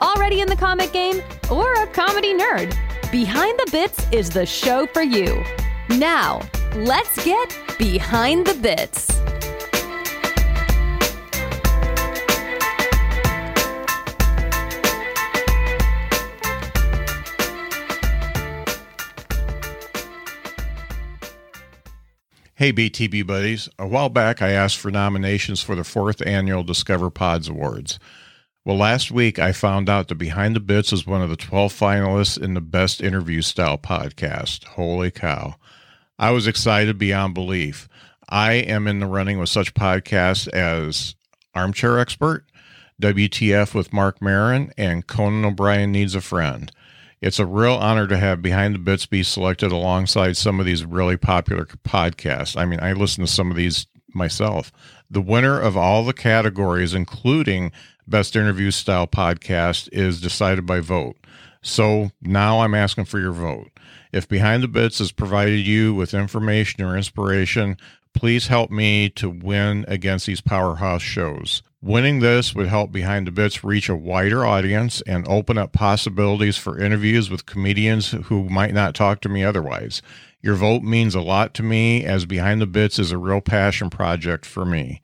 already in the comic game, or a comedy nerd, Behind the Bits is the show for you. Now, let's get behind the bits. Hey, BTB buddies. A while back, I asked for nominations for the fourth annual Discover Pods Awards. Well, last week, I found out that Behind the Bits is one of the 12 finalists in the Best Interview Style podcast. Holy cow. I was excited beyond belief. I am in the running with such podcasts as Armchair Expert, WTF with Marc Maron, and Conan O'Brien Needs a Friend. It's a real honor to have Behind the Bits be selected alongside some of these really popular podcasts. I mean, I listen to some of these myself. The winner of all the categories, including Best Interview Style Podcast, is decided by vote. So now I'm asking for your vote. If Behind the Bits has provided you with information or inspiration, please help me to win against these powerhouse shows. Winning this would help Behind the Bits reach a wider audience and open up possibilities for interviews with comedians who might not talk to me otherwise. Your vote means a lot to me as Behind the Bits is a real passion project for me.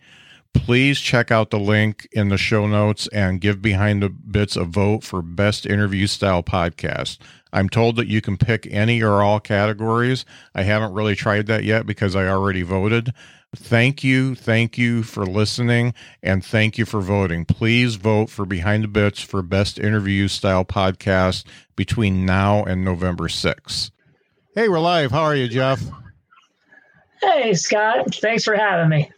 Please check out the link in the show notes and give Behind the Bits a vote for Best Interview Style Podcast. I'm told that you can pick any or all categories. I haven't really tried that yet because I already voted. Thank you. Thank you for listening and thank you for voting. Please vote for Behind the Bits for Best Interview Style Podcast between now and November 6th. Hey, we're live. How are you, Jeff? Hey, Scott. Thanks for having me.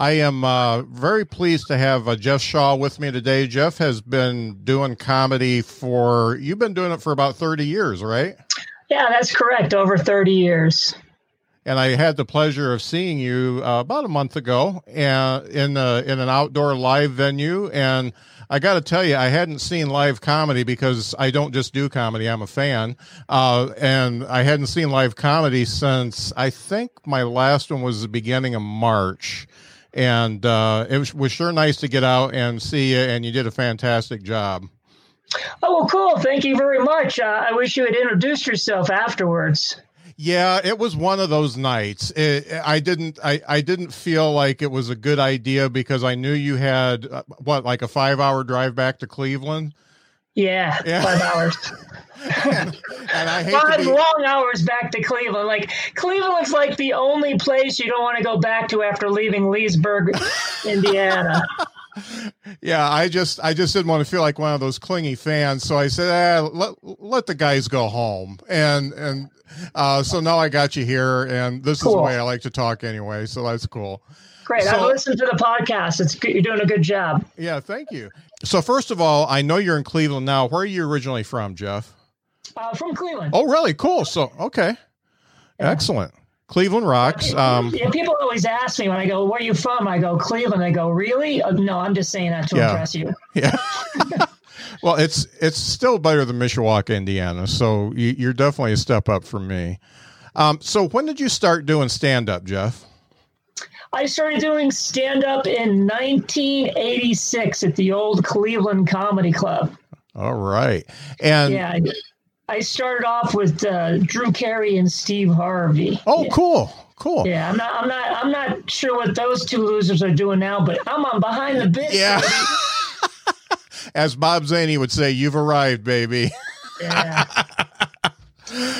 I am uh, very pleased to have uh, Jeff Shaw with me today. Jeff has been doing comedy for, you've been doing it for about 30 years, right? Yeah, that's correct. Over 30 years. And I had the pleasure of seeing you uh, about a month ago and in, a, in an outdoor live venue. And I got to tell you, I hadn't seen live comedy because I don't just do comedy. I'm a fan. Uh, and I hadn't seen live comedy since I think my last one was the beginning of March and uh, it was, was sure nice to get out and see you. And you did a fantastic job. Oh, well, cool. Thank you very much. Uh, I wish you had introduced yourself afterwards. Yeah, it was one of those nights. It, I didn't, I, I didn't feel like it was a good idea because I knew you had uh, what, like a five hour drive back to Cleveland. Yeah, yeah. five hours. and, and, I hate five be... long hours back to Cleveland. Like Cleveland's like the only place you don't want to go back to after leaving Leesburg, Indiana. yeah, I just I just didn't want to feel like one of those clingy fans, so I said, eh, let let the guys go home, and and uh, so now I got you here, and this cool. is the way I like to talk anyway, so that's cool. Great. So, I've listened to the podcast. It's you're doing a good job. Yeah, thank you. So first of all, I know you're in Cleveland now. Where are you originally from, Jeff? Uh, from Cleveland. Oh, really? Cool. So okay, yeah. excellent. Cleveland rocks. Um, yeah, people always ask me when I go, "Where are you from?" I go, "Cleveland." I go, "Really?" Uh, no, I'm just saying that to yeah. impress you. Yeah. well, it's it's still better than Mishawaka, Indiana. So you, are definitely a step up from me. Um, so when did you start doing stand up, Jeff? I started doing stand up in 1986 at the old Cleveland Comedy Club. All right. And yeah, I started off with uh, Drew Carey and Steve Harvey. Oh, yeah. cool. Cool. Yeah, I'm not I'm not I'm not sure what those two losers are doing now, but I'm on behind the bit. Yeah. As Bob Zany would say, you've arrived, baby. Yeah.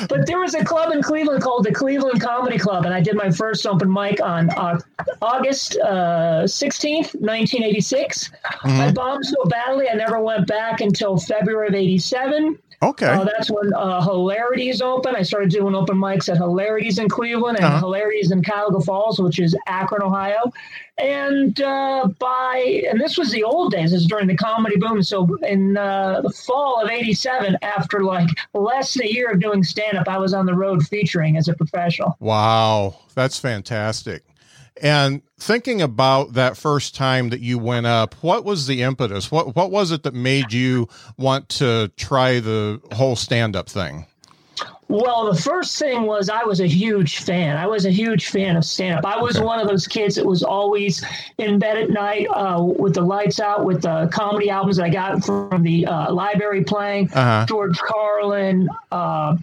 But there was a club in Cleveland called the Cleveland Comedy Club, and I did my first open mic on uh, August uh, 16th, 1986. Mm-hmm. I bombed so badly, I never went back until February of 87. Okay. Uh, that's when uh, Hilarities opened. I started doing open mics at Hilarities in Cleveland and uh-huh. Hilarities in Cuyahoga Falls, which is Akron, Ohio. And uh, by, and this was the old days, this is during the comedy boom. So in uh, the fall of 87, after like less than a year of doing stand up, I was on the road featuring as a professional. Wow. That's fantastic. And thinking about that first time that you went up, what was the impetus? What what was it that made you want to try the whole stand up thing? Well, the first thing was I was a huge fan. I was a huge fan of stand up. I was okay. one of those kids that was always in bed at night uh, with the lights out with the comedy albums that I got from the uh, library playing. Uh-huh. George Carlin, uh,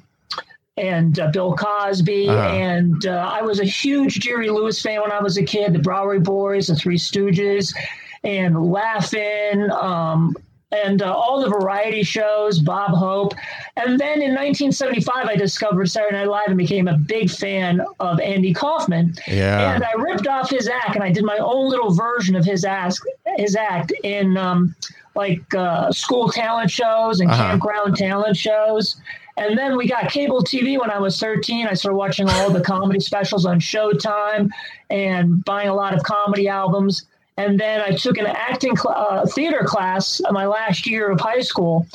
and uh, Bill Cosby. Uh-huh. And uh, I was a huge Jerry Lewis fan when I was a kid, the Bowery Boys, the Three Stooges, and Laugh-In. Um, and uh, all the variety shows, Bob Hope. And then in 1975, I discovered Saturday Night Live and became a big fan of Andy Kaufman. Yeah. And I ripped off his act and I did my own little version of his act, his act in um, like uh, school talent shows and uh-huh. campground talent shows. And then we got cable TV when I was 13. I started watching all the comedy specials on Showtime and buying a lot of comedy albums. And then I took an acting cl- uh, theater class my last year of high school.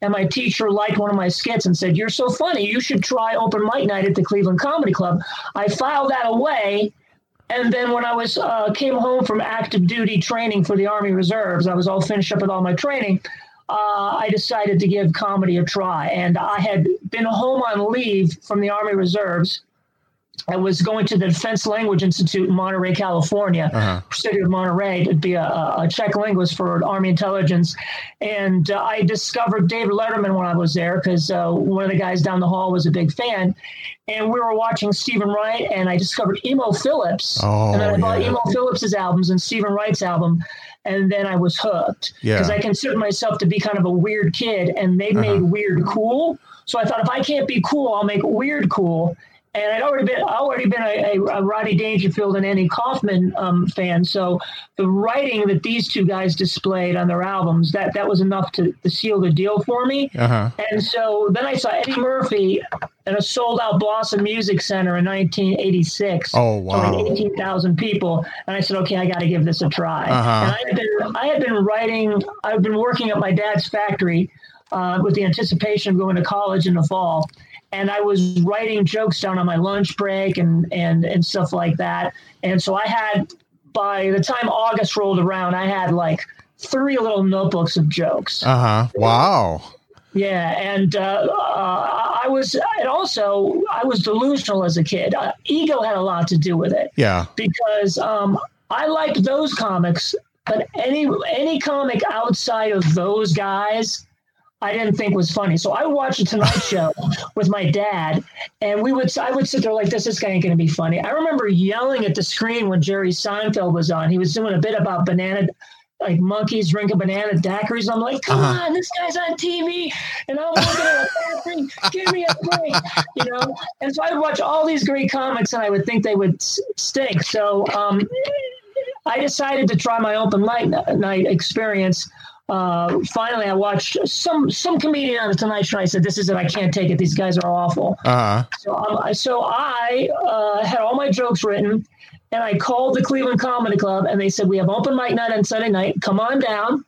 And my teacher liked one of my skits and said, You're so funny. You should try open mic night at the Cleveland Comedy Club. I filed that away. And then when I was uh, came home from active duty training for the Army Reserves, I was all finished up with all my training uh, I decided to give comedy a try. And I had been home on leave from the Army Reserves. I was going to the Defense Language Institute in Monterey, California, uh-huh. city of Monterey, to be a, a, Czech linguist for Army intelligence. And uh, I discovered David Letterman when I was there because uh, one of the guys down the hall was a big fan. And we were watching Steven Wright, and I discovered Emo Philips. Oh, and then I bought yeah. Emo Philips's albums and Steven Wright's album and then I was hooked because yeah. I considered myself to be kind of a weird kid, and they uh-huh. made weird cool. So I thought if I can't be cool, I'll make weird cool and I'd already been already been a, a, a Rodney Dangerfield and Andy Kaufman um, fan. So the writing that these two guys displayed on their albums that that was enough to, to seal the deal for me. Uh-huh. And so then I saw Eddie Murphy at a sold out Blossom Music Center in 1986. Oh wow! like 18,000 people, and I said, okay, I got to give this a try. Uh-huh. And I had been I had been writing. I've been working at my dad's factory. Uh, with the anticipation of going to college in the fall and I was writing jokes down on my lunch break and and and stuff like that. And so I had by the time August rolled around, I had like three little notebooks of jokes. Uh huh. Wow. Yeah, and uh, uh, I was, and also I was delusional as a kid. Uh, ego had a lot to do with it. Yeah. Because um, I liked those comics, but any any comic outside of those guys I didn't think was funny. So I watched the Tonight Show with my dad, and we would I would sit there like this. This guy ain't going to be funny. I remember yelling at the screen when Jerry Seinfeld was on. He was doing a bit about banana. Like monkeys drinking banana daiquiris. I'm like, come uh-huh. on, this guy's on TV, and I'm looking at a bathroom. Give me a break, you know. And so I would watch all these great comics, and I would think they would stink. So um, I decided to try my open mic night experience uh, finally, I watched some some comedian on the Tonight Show. I said, "This is it. I can't take it. These guys are awful." Uh-huh. So, um, so I uh, had all my jokes written, and I called the Cleveland Comedy Club, and they said, "We have open mic night on Sunday night. Come on down."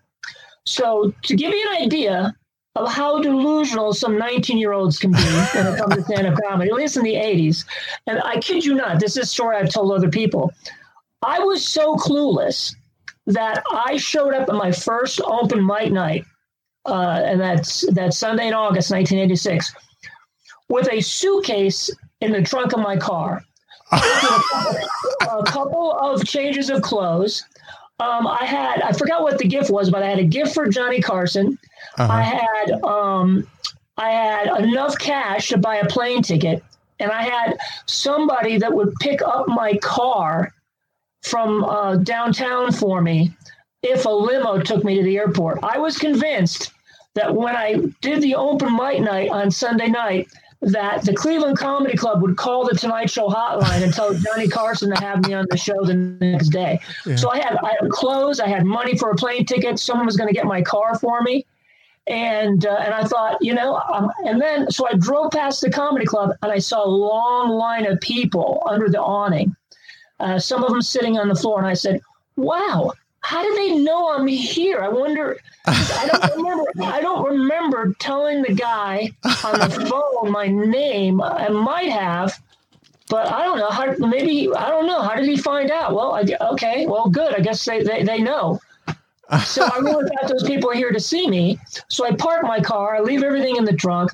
So, to give you an idea of how delusional some 19 year olds can be when it comes to stand up comedy, at least in the 80s, and I kid you not, this is a story I've told other people. I was so clueless that I showed up at my first open mic night, uh, and that's that Sunday in August 1986, with a suitcase in the trunk of my car, a couple of changes of clothes. Um, I had I forgot what the gift was, but I had a gift for Johnny Carson. Uh-huh. I had um, I had enough cash to buy a plane ticket, and I had somebody that would pick up my car from uh, downtown for me if a limo took me to the airport. I was convinced that when I did the open mic night on Sunday night, that the Cleveland Comedy Club would call the Tonight Show hotline and tell Johnny Carson to have me on the show the next day. Yeah. So I had I had clothes, I had money for a plane ticket. Someone was going to get my car for me, and uh, and I thought, you know, um, and then so I drove past the comedy club and I saw a long line of people under the awning. Uh, some of them sitting on the floor, and I said, "Wow, how do they know I'm here? I wonder. I don't remember. I don't remember telling the guy on the phone my name. I might have, but I don't know how. Maybe I don't know. How did he find out? Well, I, okay. Well, good. I guess they they, they know. so I really thought those people are here to see me. So I park my car. I leave everything in the trunk.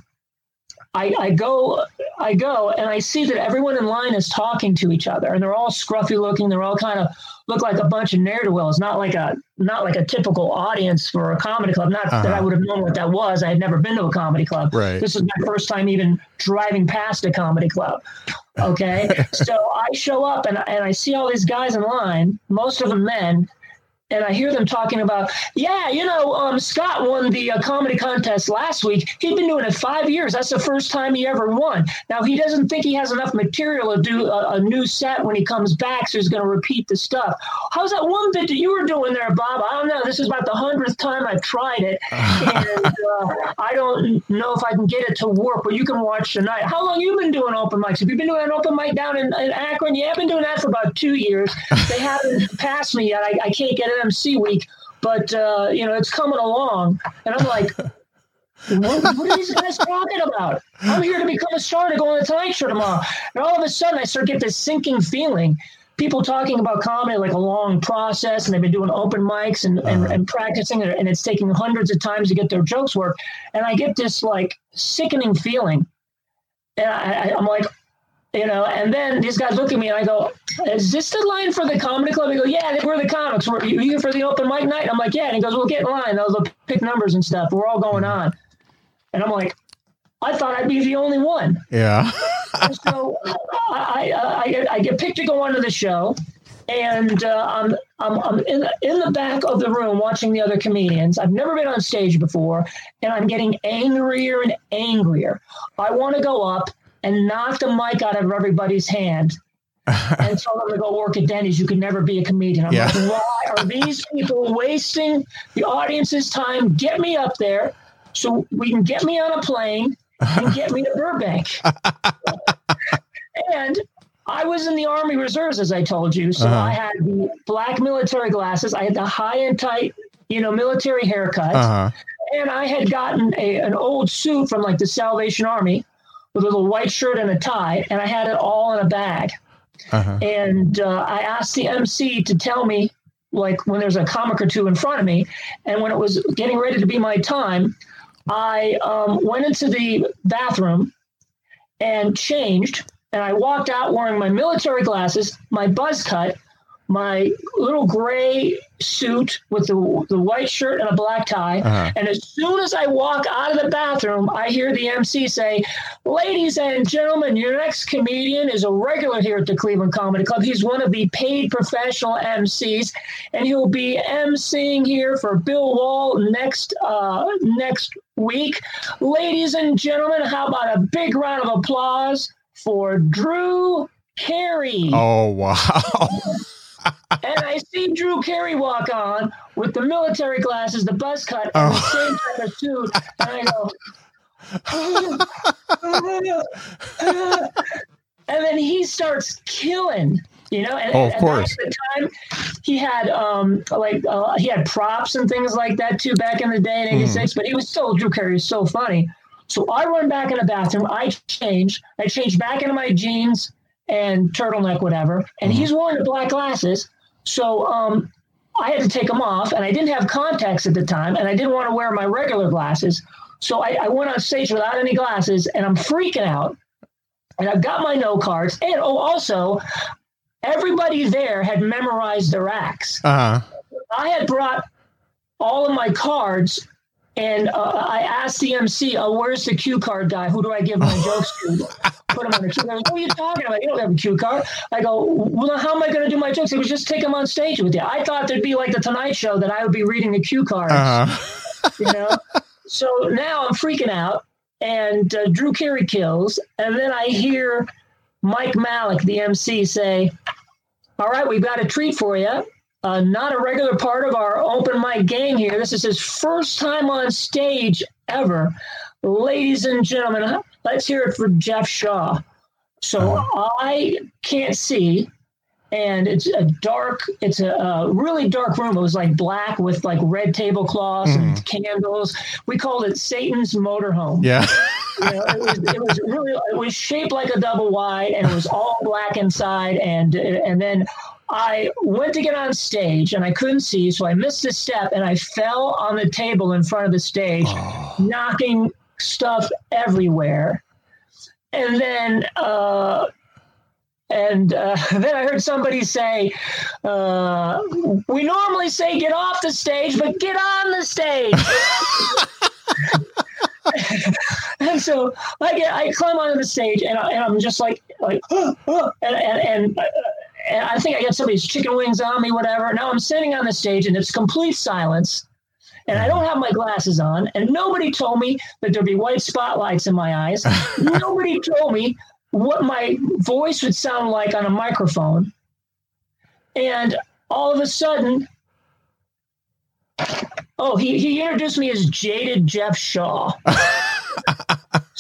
I, I go I go and I see that everyone in line is talking to each other and they're all scruffy looking. They're all kind of look like a bunch of ne'er do wells, not like a not like a typical audience for a comedy club. Not uh-huh. that I would have known what that was. I had never been to a comedy club. Right. This is my first time even driving past a comedy club. Okay. so I show up and, and I see all these guys in line, most of them men, and I hear them talking about, yeah, you know, um, Scott won the uh, comedy contest last week. He'd been doing it five years. That's the first time he ever won. Now he doesn't think he has enough material to do a, a new set when he comes back, so he's going to repeat the stuff. How's that one bit that you were doing there, Bob? I don't know. This is about the hundredth time I've tried it, and uh, I don't know if I can get it to work. But you can watch tonight. How long you been doing open mics? Have you been doing an open mic down in, in Akron? Yeah, I've been doing that for about two years. They haven't passed me yet. I, I can't get it MC week, but uh, you know it's coming along, and I'm like. what, what, are these guys talking about? I'm here to become a star to go on the Tonight Show tomorrow. And all of a sudden, I start get this sinking feeling. People talking about comedy like a long process, and they've been doing open mics and, uh-huh. and, and practicing, and it's taking hundreds of times to get their jokes work. And I get this like sickening feeling. And I, I'm like, you know, and then these guys look at me and I go, is this the line for the comedy club? He go, yeah, we're the comics. We're you here for the open mic night? I'm like, yeah. And he goes, well, get in line. They'll, pick numbers and stuff. We're all going on. And I'm like, I thought I'd be the only one. Yeah. so I, I, I, get picked to go onto the show. And uh, I'm, I'm, I'm in, in the back of the room watching the other comedians. I've never been on stage before, and I'm getting angrier and angrier. I want to go up and knock the mic out of everybody's hand and tell them to go work at Denny's. You can never be a comedian. I'm yeah. like, why are these people wasting the audience's time? Get me up there so we can get me on a plane and get me to Burbank. and I was in the Army Reserves, as I told you. So uh-huh. I had the black military glasses. I had the high and tight, you know, military haircut. Uh-huh. And I had gotten a, an old suit from like the Salvation Army with a little white shirt and a tie, and I had it all in a bag. Uh-huh. And uh, I asked the MC to tell me, like, when there's a comic or two in front of me. And when it was getting ready to be my time, I um, went into the bathroom and changed. And I walked out wearing my military glasses, my buzz cut, my little gray suit with the, the white shirt and a black tie. Uh-huh. And as soon as I walk out of the bathroom, I hear the MC say, Ladies and gentlemen, your next comedian is a regular here at the Cleveland Comedy Club. He's one of the paid professional MCs, and he'll be MCing here for Bill Wall next uh, next week. Ladies and gentlemen, how about a big round of applause for Drew Carey? Oh, wow. and I see Drew Carey walk on with the military glasses, the buzz cut, and oh. the same type of suit. And I go, and then he starts killing. You know, and, oh, of course. At the time, he had um like uh, he had props and things like that too back in the day in '86. Mm. But he was still Drew Carey was so funny. So I run back in the bathroom. I change. I change back into my jeans and turtleneck, whatever. And mm-hmm. he's wearing the black glasses. So um, I had to take them off, and I didn't have contacts at the time, and I didn't want to wear my regular glasses. So I, I went on stage without any glasses, and I'm freaking out. And I've got my no cards. And oh, also, everybody there had memorized their acts. Uh-huh. I had brought all of my cards and uh, I asked the MC, oh, where's the cue card guy? Who do I give my jokes to? Put him on the cue card. What are you talking about? You don't have a cue card. I go, well, how am I going to do my jokes? He was just take them on stage with you. I thought there'd be like the Tonight Show that I would be reading the cue cards. Uh-huh. you know? So now I'm freaking out. and uh, Drew Carey kills, and then I hear Mike Malik, the MC, say, "All right, we've got a treat for you." Uh, not a regular part of our open mic game here. This is his first time on stage ever. Ladies and gentlemen, let's hear it for Jeff Shaw. So I can't see, and it's a dark, it's a, a really dark room. It was like black with like red tablecloths mm. and candles. We called it Satan's motorhome. Yeah. you know, it, was, it was really, it was shaped like a double wide, and it was all black inside, and and then I went to get on stage and I couldn't see, so I missed a step and I fell on the table in front of the stage, oh. knocking stuff everywhere. And then, uh, and uh, then I heard somebody say, uh, "We normally say get off the stage, but get on the stage." and so I get, I climb onto the stage, and, I, am just like, like, and and, and uh, and I think I got somebody's chicken wings on me, whatever. Now I'm sitting on the stage and it's complete silence. And I don't have my glasses on, and nobody told me that there'd be white spotlights in my eyes. nobody told me what my voice would sound like on a microphone. And all of a sudden, oh, he, he introduced me as Jaded Jeff Shaw.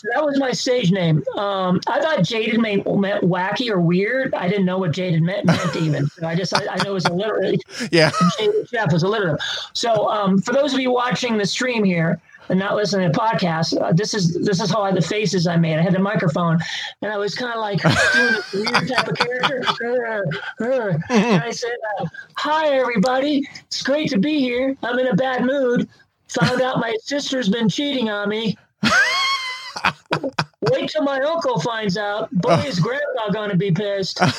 So that was my stage name. Um, I thought jaded meant, meant wacky or weird. I didn't know what jaded meant, meant even. So I just I, I know it was alliterative. Yeah, jaded Jeff was alliterative. So um, for those of you watching the stream here and not listening to podcasts, uh, this is this is how I the faces I made. I had the microphone, and I was kind of like doing this weird type of character. Uh, uh, and I said, uh, "Hi, everybody. It's great to be here. I'm in a bad mood. Found out my sister's been cheating on me." Wait till my uncle finds out. Boy's grandpa gonna be pissed. and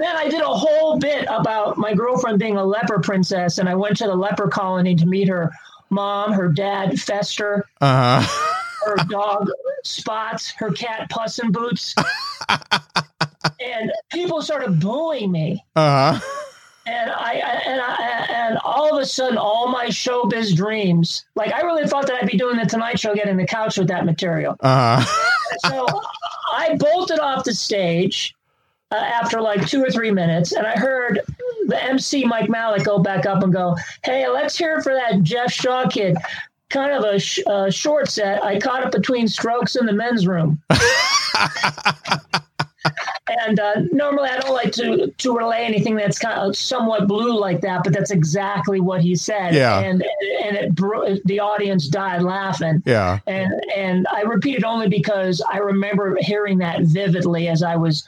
then I did a whole bit about my girlfriend being a leper princess, and I went to the leper colony to meet her mom, her dad, Fester, uh-huh. her dog, Spots, her cat, Puss in Boots. and people started booing me. Uh huh and I and I and all of a sudden, all my showbiz dreams, like I really thought that I'd be doing the Tonight Show, getting the couch with that material. Uh-huh. so I bolted off the stage uh, after like two or three minutes, and I heard the MC Mike Malik go back up and go, "Hey, let's hear it for that Jeff Shaw kid." Kind of a sh- uh, short set. I caught it between strokes in the men's room. and uh, normally I don't like to to relay anything that's kind of somewhat blue like that, but that's exactly what he said. Yeah. And and it the audience died laughing. Yeah. And and I repeat it only because I remember hearing that vividly as I was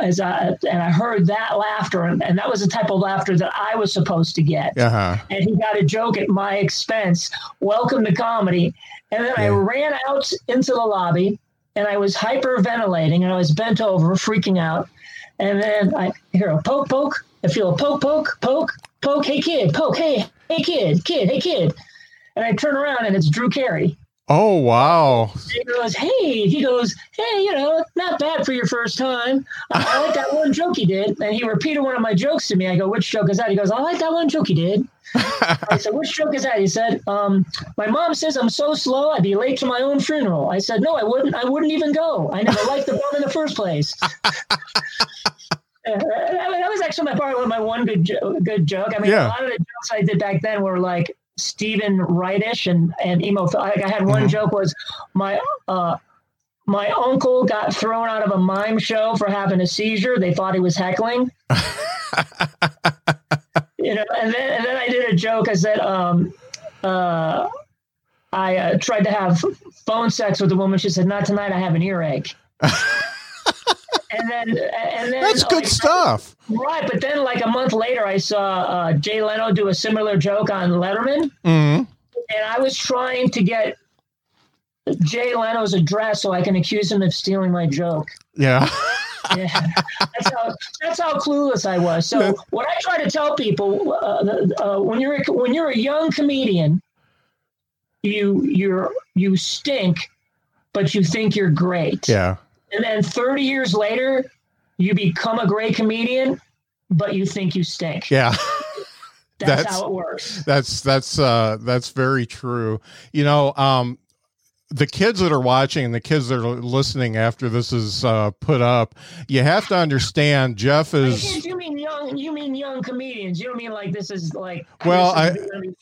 as I and I heard that laughter, and, and that was the type of laughter that I was supposed to get. Uh-huh. And he got a joke at my expense. Welcome to comedy. And then yeah. I ran out into the lobby and I was hyperventilating and I was bent over, freaking out. And then I hear a poke, poke. I feel a poke, poke, poke, poke. Hey, kid, poke. Hey, hey, kid, kid, hey, kid. And I turn around and it's Drew Carey. Oh wow! He goes, "Hey," he goes, "Hey, you know, not bad for your first time. I, I like that one joke he did." And he repeated one of my jokes to me. I go, "Which joke is that?" He goes, "I like that one joke he did." I said, "Which joke is that?" He said, um, "My mom says I'm so slow I'd be late to my own funeral." I said, "No, I wouldn't. I wouldn't even go. I never liked the mom in the first place." Uh, that was actually my part of my one good jo- good joke. I mean, yeah. a lot of the jokes I did back then were like Steven Wrightish and and emo. Like I had one mm-hmm. joke was my uh, my uncle got thrown out of a mime show for having a seizure. They thought he was heckling. you know, and then and then I did a joke. I said, um, uh, I uh, tried to have phone sex with a woman. She said, "Not tonight. I have an earache." and then and then that's good stuff, right? But then, like a month later, I saw uh, Jay Leno do a similar joke on Letterman, mm-hmm. and I was trying to get Jay Leno's address so I can accuse him of stealing my joke. Yeah. yeah, that's how that's how clueless I was. So what I try to tell people uh, uh, when you're a, when you're a young comedian, you you're you stink, but you think you're great. Yeah. And then 30 years later, you become a great comedian, but you think you stink. Yeah. That's, that's, how it works. That's that's uh that's very true. You know, um the kids that are watching and the kids that are listening after this is uh, put up, you have to understand Jeff is. You mean young? You mean young comedians? You don't mean like this is like well, I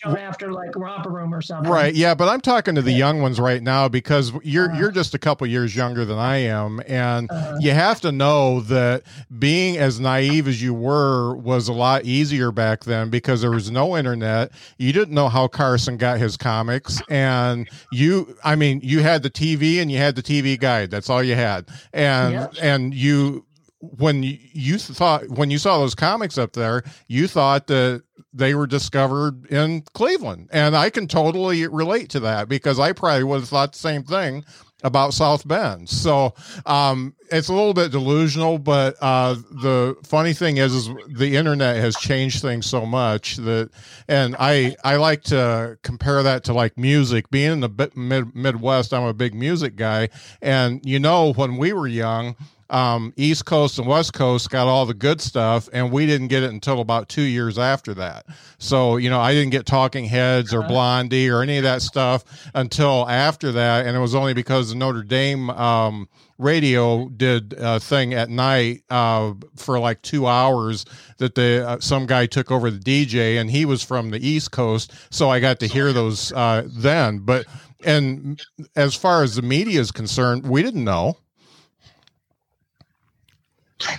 shown after like romper room or something, right? Yeah, but I'm talking to the young ones right now because you're uh, you're just a couple years younger than I am, and uh, you have to know that being as naive as you were was a lot easier back then because there was no internet. You didn't know how Carson got his comics, and you, I mean you had the TV and you had the TV guide. That's all you had, and yep. and you when you thought when you saw those comics up there, you thought that they were discovered in Cleveland, and I can totally relate to that because I probably would have thought the same thing about South Bend. So um, it's a little bit delusional, but uh, the funny thing is, is the internet has changed things so much that, and I I like to compare that to like music. Being in the mid, Midwest, I'm a big music guy, and you know when we were young um, East Coast and West Coast got all the good stuff, and we didn't get it until about two years after that. So, you know, I didn't get Talking Heads or uh-huh. Blondie or any of that stuff until after that, and it was only because the Notre Dame um, radio did a thing at night uh, for like two hours that the uh, some guy took over the DJ, and he was from the East Coast, so I got to hear those uh, then. But and as far as the media is concerned, we didn't know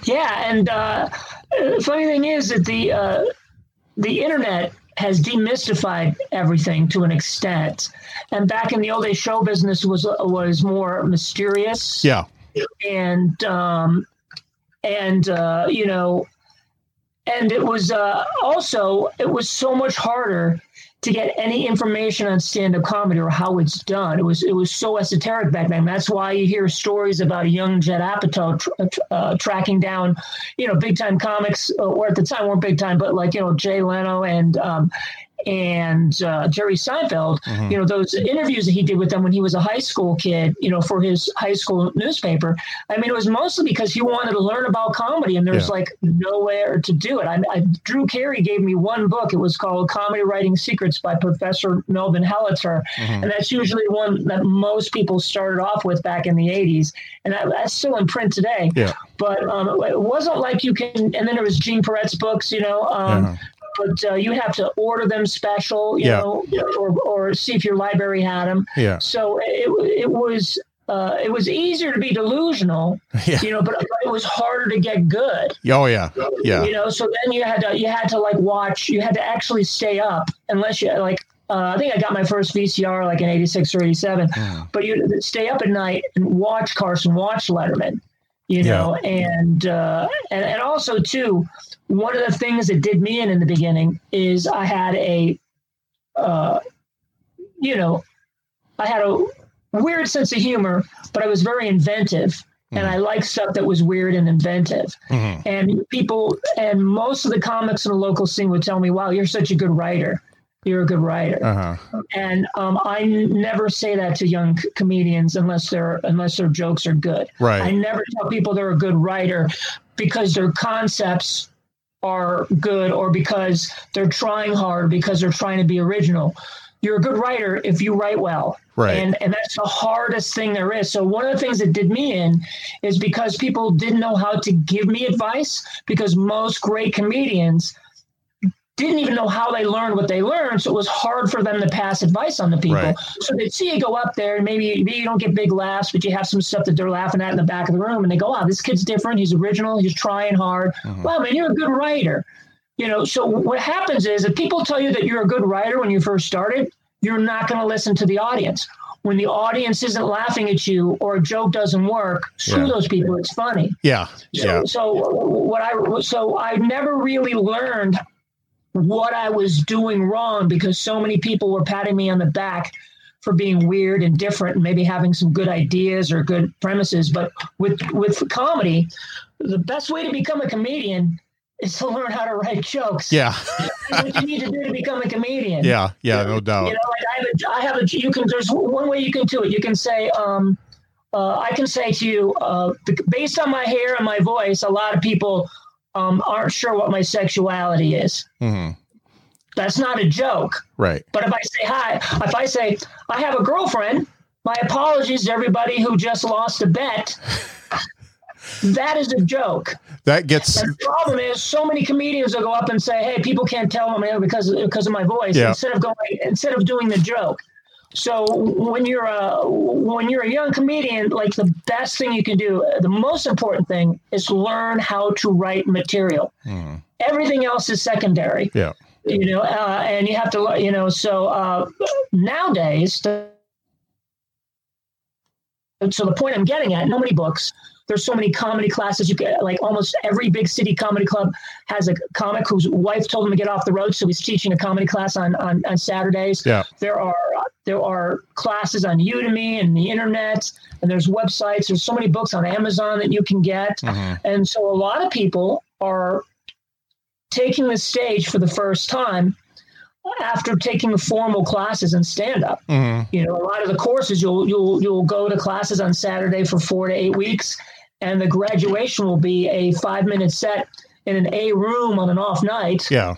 yeah, and uh, the funny thing is that the uh, the internet has demystified everything to an extent. And back in the old days, show business was was more mysterious. Yeah, and um, and uh, you know, and it was uh, also it was so much harder to get any information on stand-up comedy or how it's done. It was it was so esoteric back then. That's why you hear stories about a young Judd Apatow tr- uh, tracking down, you know, big time comics, uh, or at the time weren't big time, but like you know Jay Leno and um, and uh, Jerry Seinfeld, mm-hmm. you know, those interviews that he did with them when he was a high school kid, you know, for his high school newspaper. I mean, it was mostly because he wanted to learn about comedy, and there's yeah. like nowhere to do it. I, I, Drew Carey gave me one book. It was called Comedy Writing Secrets by Professor Melvin Helitzer, mm-hmm. and that's usually one that most people started off with back in the '80s, and that, that's still in print today. Yeah. But um, it wasn't like you can. And then there was Gene Perret's books, you know. Um, yeah but uh, you have to order them special, you yeah. know, or, or see if your library had them. Yeah. So it, it was uh, it was easier to be delusional, yeah. you know, but, but, it was harder to get good. Oh yeah, yeah. You know, so then you had to you had to like watch. You had to actually stay up unless you like. Uh, I think I got my first VCR like in '86 or '87, mm. but you stay up at night and watch Carson, watch Letterman, you know, yeah. and, uh, and and also too, one of the things that did me in in the beginning is I had a, uh, you know, I had a weird sense of humor, but I was very inventive. Mm-hmm. And I liked stuff that was weird and inventive. Mm-hmm. And people, and most of the comics in the local scene would tell me, wow, you're such a good writer. You're a good writer. Uh-huh. And um, I never say that to young c- comedians unless their unless their jokes are good. Right. I never tell people they're a good writer because their concepts are good or because they're trying hard because they're trying to be original. You're a good writer if you write well. Right. And and that's the hardest thing there is. So one of the things that did me in is because people didn't know how to give me advice because most great comedians didn't even know how they learned what they learned. So it was hard for them to pass advice on the people. Right. So they'd see you go up there and maybe, maybe you don't get big laughs, but you have some stuff that they're laughing at in the back of the room and they go, wow, this kid's different. He's original. He's trying hard. Mm-hmm. Wow, man, you're a good writer. You know, so what happens is if people tell you that you're a good writer when you first started, you're not going to listen to the audience. When the audience isn't laughing at you or a joke doesn't work, screw yeah. those people. It's funny. Yeah. So, yeah. so what I so I never really learned what I was doing wrong because so many people were patting me on the back for being weird and different and maybe having some good ideas or good premises. But with with comedy, the best way to become a comedian is to learn how to write jokes. Yeah. what you need to do to become a comedian. Yeah, yeah, no doubt. You know, like I have a, I have a you can there's one way you can do it. You can say, um, uh, I can say to you, uh, based on my hair and my voice, a lot of people um, aren't sure what my sexuality is. Mm-hmm. That's not a joke. Right. But if I say hi, if I say I have a girlfriend, my apologies to everybody who just lost a bet. that is a joke. That gets. And the problem is, so many comedians will go up and say, "Hey, people can't tell me because because of my voice." Yeah. Instead of going, instead of doing the joke. So when you're a when you're a young comedian, like the best thing you can do, the most important thing is learn how to write material. Mm. Everything else is secondary. Yeah. You know, uh, and you have to, you know, so uh, nowadays. The, so the point I'm getting at, no many books. There's so many comedy classes. You get like almost every big city comedy club has a comic whose wife told him to get off the road, so he's teaching a comedy class on on, on Saturdays. Yeah. There are there are classes on Udemy and the internet, and there's websites. There's so many books on Amazon that you can get, Mm-hmm. and so a lot of people are taking the stage for the first time after taking formal classes in stand up. hmm You know, a lot of the courses you'll you'll you'll go to classes on Saturday for four to eight weeks, and the graduation will be a five minute set in an A room on an off night, Yeah.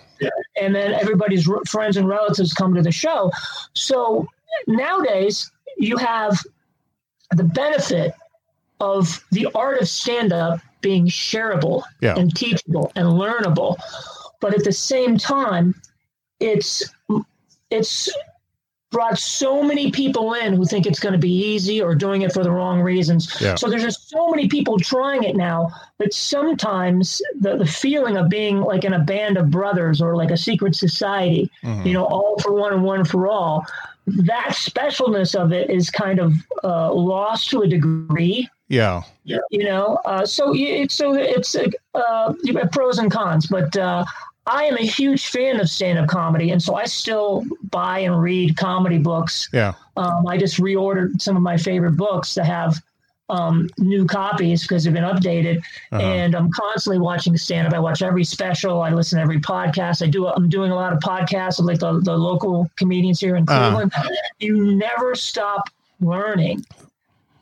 and then everybody's r- friends and relatives come to the show. So nowadays you have the benefit of the art of stand up being shareable Yeah. and teachable and learnable, but at the same time, it's it's brought so many people in who think it's going to be easy or doing it for the wrong reasons. Yeah. So there's just so many people trying it now that sometimes the, the feeling of being like in a band of brothers or like a secret society, Mhm. you know, all for one and one for all, that specialness of it is kind of uh, lost to a degree Yeah. you know uh, so it's so it's uh, pros and cons but uh, i am a huge fan of stand-up comedy and so i still buy and read comedy books Yeah. um, i just reordered some of my favorite books to have um, new copies because they've been updated Uh-huh. and i'm constantly watching stand-up i watch every special i listen to every podcast i do i'm doing a lot of podcasts with like the, the local comedians here in Uh-huh. cleveland you never stop learning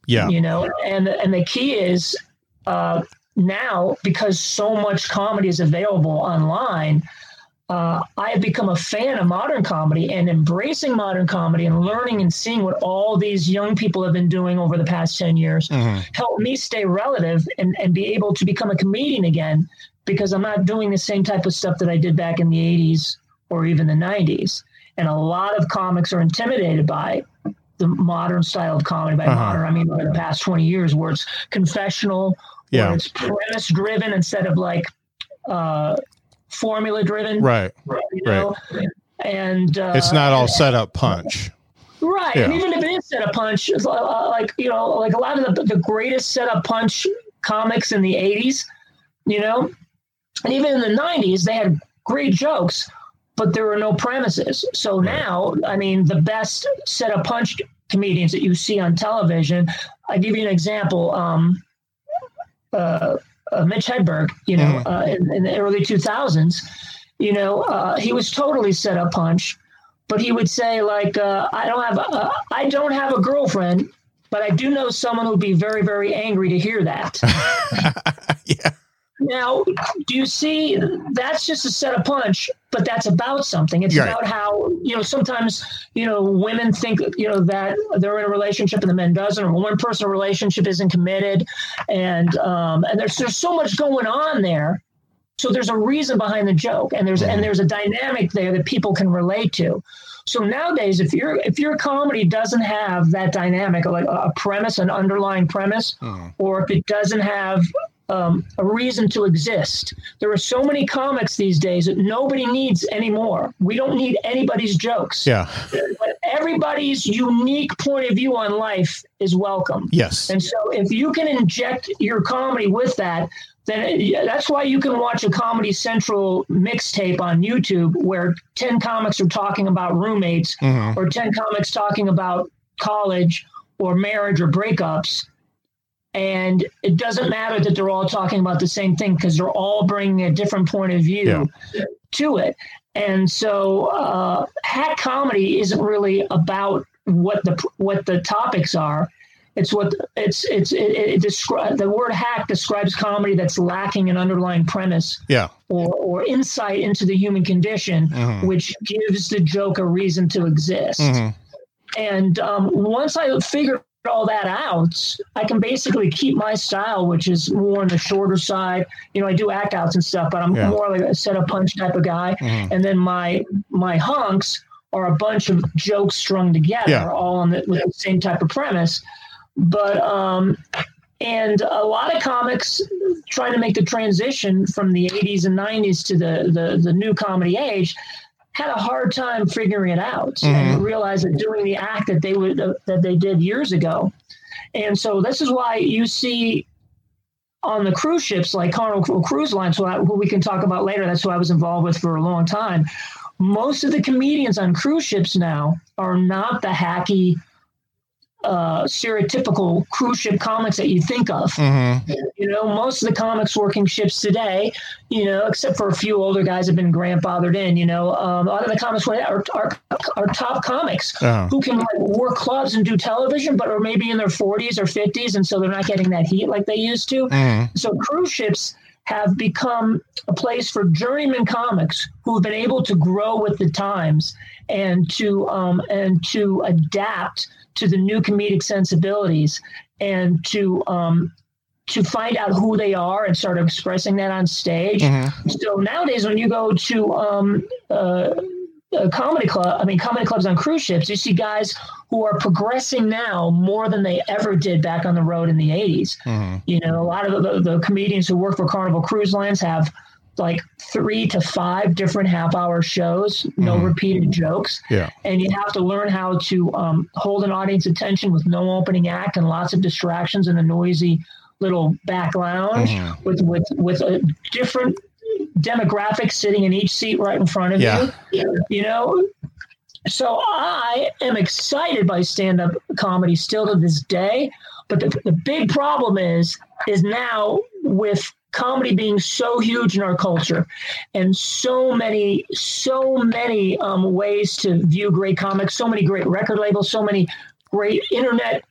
Yeah. you know and and the key is uh, now because so much comedy is available online uh, i have become a fan of modern comedy and embracing modern comedy and learning and seeing what all these young people have been doing over the past 10 years Mhm. help me stay relative and, and be able to become a comedian again because i'm not doing the same type of stuff that i did back in the 80s or even the 90s and a lot of comics are intimidated by the modern style of comedy by Uh-huh. modern i mean over the past 20 years where it's confessional Yeah. it's premise driven instead of like uh, formula driven Right. you know and uh, It's not all set up punch. Right, and even if it is set up punch, it's, uh, like you know, like a lot of the the greatest set up punch comics in the '80s, you know, and even in the '90s, they had great jokes, but there were no premises. So now, I mean, the best set up punch comedians that you see on television. I give you an example. Um, uh, uh, Mitch Hedberg, you know, Mhm. uh, in, in the early 2000s, you know, uh, he was totally set up punch but he would say like uh, i don't have a, i don't have a girlfriend but i do know someone who'd be very very angry to hear that yeah. Now do you see that's just a set up punch but that's about something it's Right. about how you know sometimes you know women think you know that they're in a relationship and the men doesn't or one person relationship isn't committed and um and there's there's so much going on there so there's a reason behind the joke and there's and there's a dynamic there that people can relate to so nowadays if your if your comedy doesn't have that dynamic like a premise an underlying premise Mhm. or if it doesn't have um, a reason to exist. There are so many comics these days that nobody needs anymore. We don't need anybody's jokes. Yeah. But everybody's unique point of view on life is welcome. Yes. And so if you can inject your comedy with that, then it- that's why you can watch a Comedy Central mixtape on YouTube where 10 comics are talking about roommates Mhm. or 10 comics talking about college or marriage or breakups. And it doesn't matter that they're all talking about the same thing because they're all bringing a different point of view to it. And so, uh, hack comedy isn't really about what the what the topics are. It's what it's it's it, it descri- the word hack describes comedy that's lacking an underlying premise Yeah. or, or insight into the human condition, Mhm. which gives the joke a reason to exist. Mhm. And um, once I figured all that out, I can basically keep my style, which is more on the shorter side. You know, I do act outs and stuff, but I'm yeah. more like a set up punch type of guy. Mm-hmm. And then my my hunks are a bunch of jokes strung together, yeah. all on the, with the same type of premise. But um, and a lot of comics trying to make the transition from the 80s and 90s to the the, the new comedy age had a hard time figuring it out mm-hmm. and realized that doing the act that they would uh, that they did years ago. And so this is why you see on the cruise ships like Carnival Cruise Lines, who we can talk about later. That's who I was involved with for a long time. Most of the comedians on cruise ships now are not the hacky uh, stereotypical cruise ship comics that you think of. Mm-hmm. You know, most of the comics working ships today, you know, except for a few older guys have been grandfathered in. You know, um, a lot of the comics are, are, are top comics uh-huh. who can like, work clubs and do television, but are maybe in their 40s or 50s, and so they're not getting that heat like they used to. Mm-hmm. So cruise ships have become a place for journeyman comics who have been able to grow with the times and to um, and to adapt to the new comedic sensibilities and to um, to find out who they are and start expressing that on stage. Mm-hmm. So nowadays, when you go to um, uh, a comedy club, I mean, comedy clubs on cruise ships, you see guys who are progressing now more than they ever did back on the road in the 80s. Mm-hmm. You know, a lot of the, the comedians who work for Carnival Cruise Lines have like three to five different half hour shows, no mm repeated jokes. Yeah. And you have to learn how to um, hold an audience attention with no opening act and lots of distractions in a noisy little back lounge mm-hmm. with, with, with a different demographic sitting in each seat right in front of yeah. you. You know, so I am excited by stand up comedy still to this day. But the, the big problem is, is now with comedy being so huge in our culture and so many so many um, ways to view great comics so many great record labels so many great internet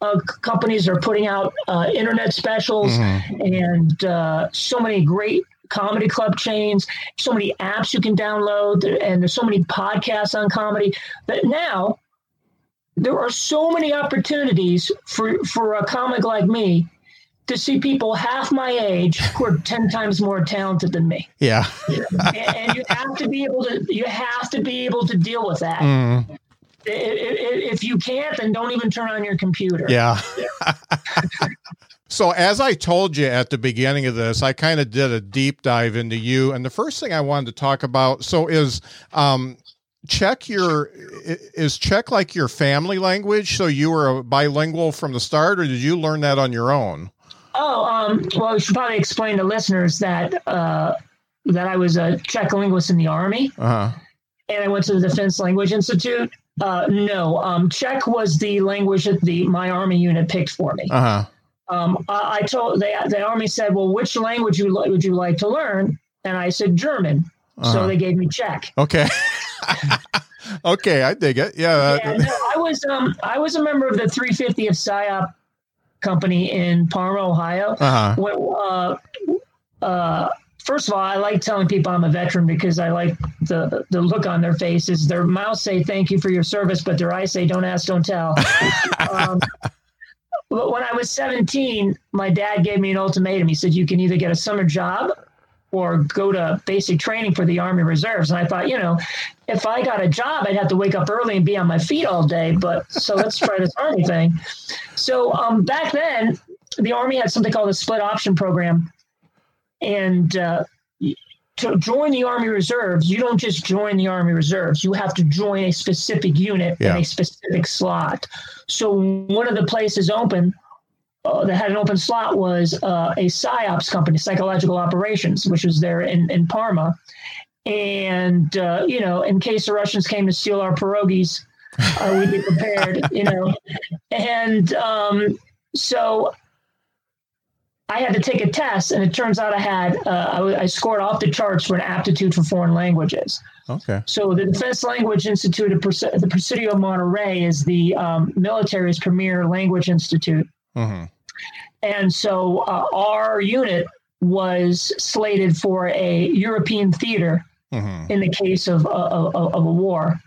uh, companies are putting out uh, internet specials mm-hmm. and uh, so many great comedy club chains so many apps you can download and there's so many podcasts on comedy But now there are so many opportunities for for a comic like me to see people half my age who are 10 times more talented than me. Yeah. and, and, you have to be able to you have to be able to deal with that. Mm. If, you can't, then don't even turn on your computer. Yeah. so, as I told you at the beginning of this, I kind of did a deep dive into you. And the first thing I wanted to talk about so is um, Czech your is Czech like your family language? So you were a bilingual from the start, or did you learn that on your own? Oh, um, well, we should probably explain to listeners that uh, that I was a Czech linguist in the army, uh-huh. and I went to the Defense Language Institute. Uh, no, um, Czech was the language that the my army unit picked for me. Uh-huh. Um, I, I, told the the army said, "Well, which language you li- would you like to learn?" And I said German. Uh-huh. So they gave me Czech. Okay. okay, I dig it. Yeah. yeah no, I was um I was a member of the 350th PSYOP company in Parma, Ohio. Uh-huh. uh, uh, first of all, I like telling people I'm a veteran because I like the the look on their faces. Their mouths say thank you for your service, but their eyes say don't ask, don't tell. um, but when I was 17, my dad gave me an ultimatum. He said, "You can either get a summer job or go to basic training for the Army Reserves. And I thought, you know, if I got a job, I'd have to wake up early and be on my feet all day. But so let's try this Army thing. So um, back then, the Army had something called a split option program. And uh, to join the Army Reserves, you don't just join the Army Reserves. You have to join a specific unit yeah. in a specific slot. So one of the places open uh, that had an open slot was uh, a psyops company, psychological operations, which was there in, in Parma. And, uh, you know, in case the Russians came to steal our pierogies, uh, we'd be prepared, you know. And um, so I had to take a test, and it turns out I had, uh, I, I scored off the charts for an aptitude for foreign languages. Okay. So the Defense Language Institute of the Presidio Monterey is the um, military's premier language institute. Mm-hmm. And so uh, our unit was slated for a European theater mm-hmm. in the case of, of, of, a war.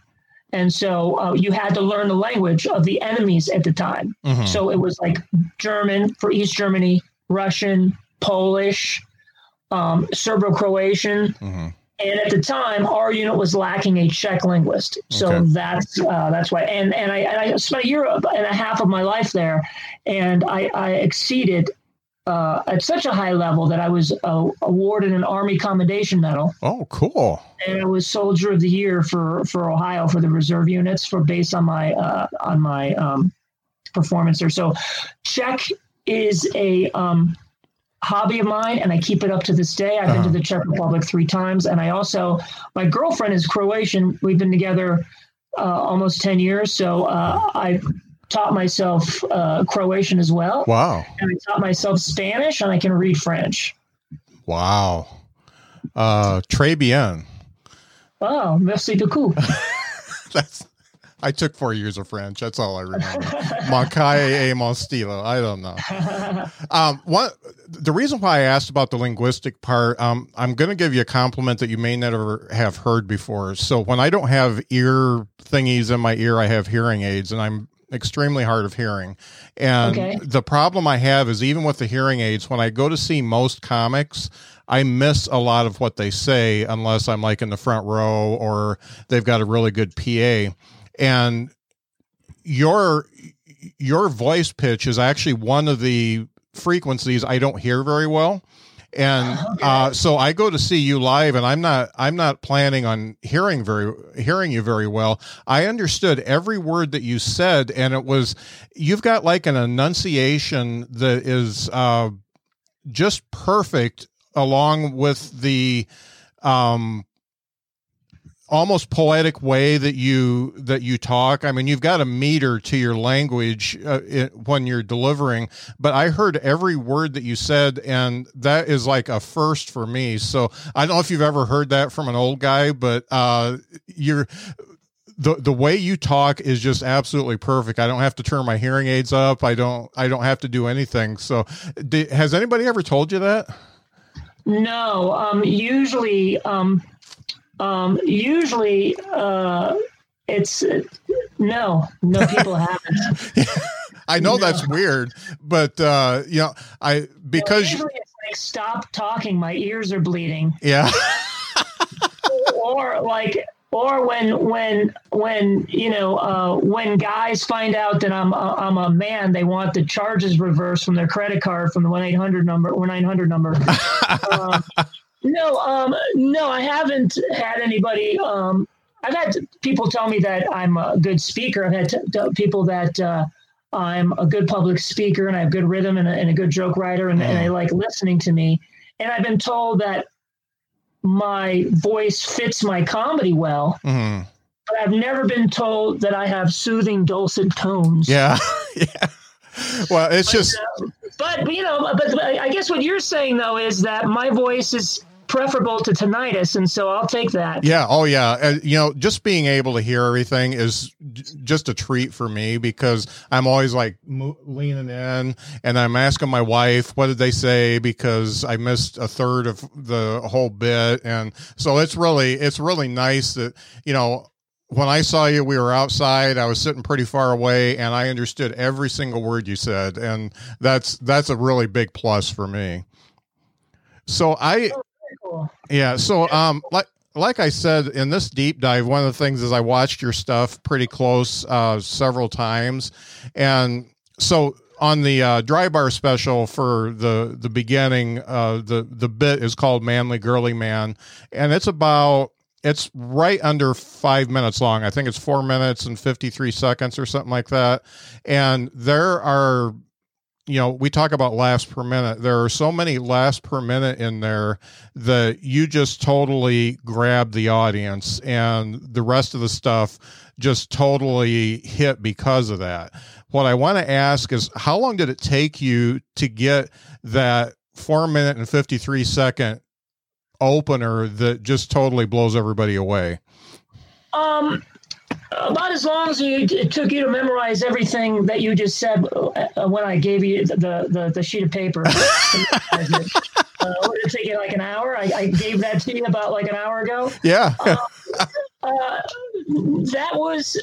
And so uh, you had to learn the language of the enemies at the time. Mm-hmm. So it was like German for East Germany, Russian, Polish, um, Serbo Croatian. And at the time, our unit was lacking a Czech linguist, so okay. that's uh, that's why. And and I, and I spent a year and a half of my life there, and I, I exceeded uh, at such a high level that I was uh, awarded an Army Commendation Medal. Oh, cool! And I was Soldier of the Year for for Ohio for the reserve units for based on my uh, on my um, performance there. So, Czech is a um, hobby of mine, and I keep it up to this day. I've uh-huh. been to uh-huh. the Czech Republic three times, and I also my girlfriend is Croatian. We've been together uh, almost ten years, so uh, I taught myself uh, Croatian as well. Wow! And I taught myself Spanish, and I can read French. Wow! Uh, très bien. Oh, merci beaucoup. That's I took four years of French. That's all I remember. Mancae e mon. I don't know. Um, what the reason why I asked about the linguistic part, um, I'm going to give you a compliment that you may never have heard before. So when I don't have ear thingies in my ear, I have hearing aids, and I'm extremely hard of hearing. And okay. the problem I have is even with the hearing aids, when I go to see most comics, I miss a lot of what they say unless I'm like in the front row or they've got a really good PA and your your voice pitch is actually one of the frequencies I don't hear very well. And uh, so I go to see you live, and I'm not I'm not planning on hearing very hearing you very well. I understood every word that you said, and it was you've got like an enunciation that is uh, just perfect, along with the um, almost poetic way that you that you talk i mean you've got a meter to your language uh, it, when you're delivering but i heard every word that you said and that is like a first for me so i don't know if you've ever heard that from an old guy but uh you're the the way you talk is just absolutely perfect. I don't have to turn my hearing aids up. I don't I don't have to do anything. So, has anybody ever told you that? No. Um, usually, um, um, usually, uh, it's uh, no, no people haven't. I know no. that's weird, but uh, you know, I because usually it's like stop talking, my ears are bleeding. Yeah. or like or when when when you know uh, when guys find out that I'm uh, I'm a man, they want the charges reversed from their credit card from the one eight hundred number one nine hundred number. um, no, um, no, I haven't had anybody. Um, I've had people tell me that I'm a good speaker. I've had t- t- people that uh, I'm a good public speaker and I have good rhythm and a, and a good joke writer and, mm. and, they like listening to me. And I've been told that my voice fits my comedy well. Mm. But I've never been told that I have soothing, dulcet tones. Yeah. yeah. Well, it's but, just. Uh, but you know, but I guess what you're saying though is that my voice is preferable to tinnitus, and so I'll take that. Yeah. Oh, yeah. Uh, you know, just being able to hear everything is just a treat for me because I'm always like mo- leaning in, and I'm asking my wife, "What did they say?" Because I missed a third of the whole bit, and so it's really it's really nice that you know when I saw you, we were outside. I was sitting pretty far away, and I understood every single word you said, and that's that's a really big plus for me. So I cool. Yeah. So, um, like like I said in this deep dive, one of the things is I watched your stuff pretty close uh, several times, and so on the uh, dry bar special for the the beginning, uh, the the bit is called "Manly Girly Man," and it's about it's right under five minutes long. I think it's four minutes and 53 seconds or something like that. And there are you know, we talk about laughs per minute. There are so many laughs per minute in there that you just totally grab the audience, and the rest of the stuff just totally hit because of that. What I want to ask is how long did it take you to get that four minute and 53 second opener that just totally blows everybody away? Um, about as long as you, it took you to memorize everything that you just said uh, when I gave you the, the, the sheet of paper. uh, would it take you like an hour? I, I, gave that to you about like an hour ago. Yeah. Uh, uh, that was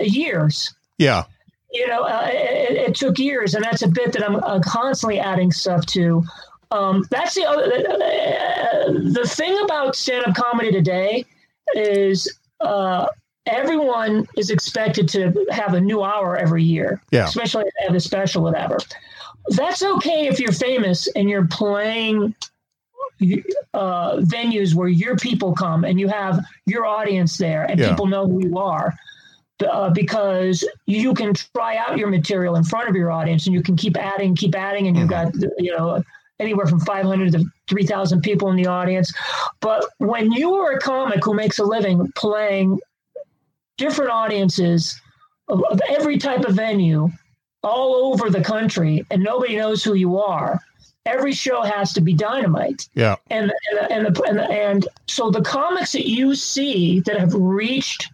years. Yeah. You know, uh, it, it, took years, and that's a bit that I'm uh, constantly adding stuff to. Um, that's the uh, the thing about stand up comedy today is uh, everyone is expected to have a new hour every year, yeah. especially if they have a special, whatever. That's okay if you're famous and you're playing uh, venues where your people come and you have your audience there and yeah. people know who you are. Uh, because you can try out your material in front of your audience and you can keep adding, keep adding, and you've mm-hmm. got you know anywhere from 500 to 3,000 people in the audience. But when you are a comic who makes a living playing different audiences of, of every type of venue all over the country, and nobody knows who you are, every show has to be dynamite. Yeah. And and and, and, and so the comics that you see that have reached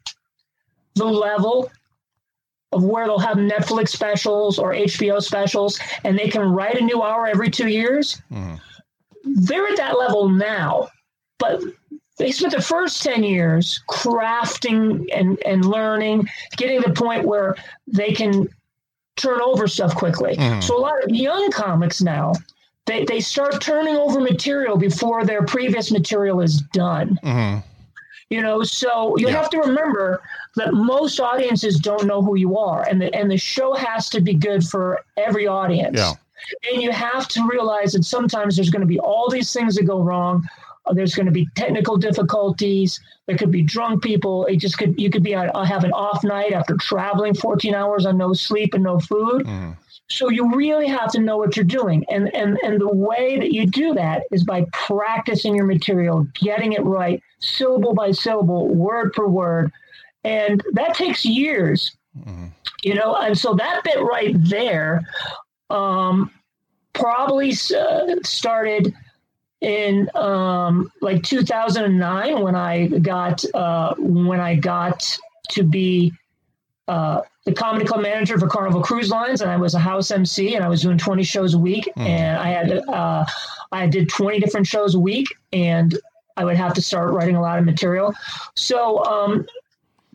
the level of where they'll have Netflix specials or HBO specials and they can write a new hour every 2 years. Mm. They're at that level now. But they spent the first 10 years crafting and, and learning, getting to the point where they can turn over stuff quickly. Mm. So a lot of young comics now they, they start turning over material before their previous material is done. Mm-hmm. You know, so you yeah. have to remember that most audiences don't know who you are, and the and the show has to be good for every audience. Yeah. And you have to realize that sometimes there's going to be all these things that go wrong. There's going to be technical difficulties. There could be drunk people. It just could you could be uh, have an off night after traveling 14 hours on no sleep and no food. Mm. So you really have to know what you're doing. And, and, and the way that you do that is by practicing your material, getting it right, syllable by syllable, word for word. And that takes years, mm-hmm. you know. And so that bit right there um, probably uh, started in um, like 2009 when I got uh, when I got to be uh, the comedy club manager for Carnival Cruise Lines, and I was a house MC, and I was doing 20 shows a week, mm. and I had uh, I did 20 different shows a week, and I would have to start writing a lot of material. So um,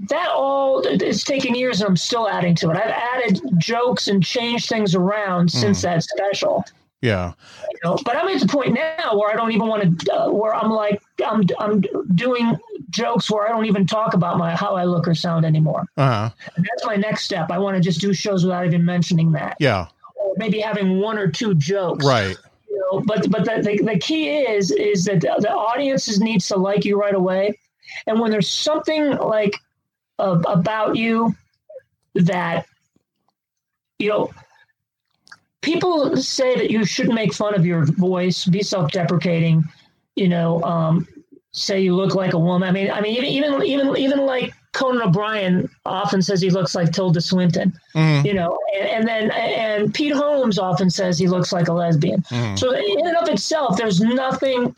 that all it's taken years, and I'm still adding to it. I've added jokes and changed things around mm. since that special. Yeah. You know, but I'm at the point now where I don't even want to, uh, where I'm like, I'm, I'm doing jokes where I don't even talk about my how I look or sound anymore. Uh-huh. And that's my next step. I want to just do shows without even mentioning that. Yeah. Or maybe having one or two jokes. Right. You know, but but the, the, the key is is that the, the audiences needs to like you right away, and when there's something like uh, about you that you know people say that you shouldn't make fun of your voice, be self-deprecating, you know, um, say you look like a woman. I mean, I mean, even even even even like Conan O'Brien often says he looks like Tilda Swinton, mm. you know, and, and, then and Pete Holmes often says he looks like a lesbian. Mm. So in and of itself, there's nothing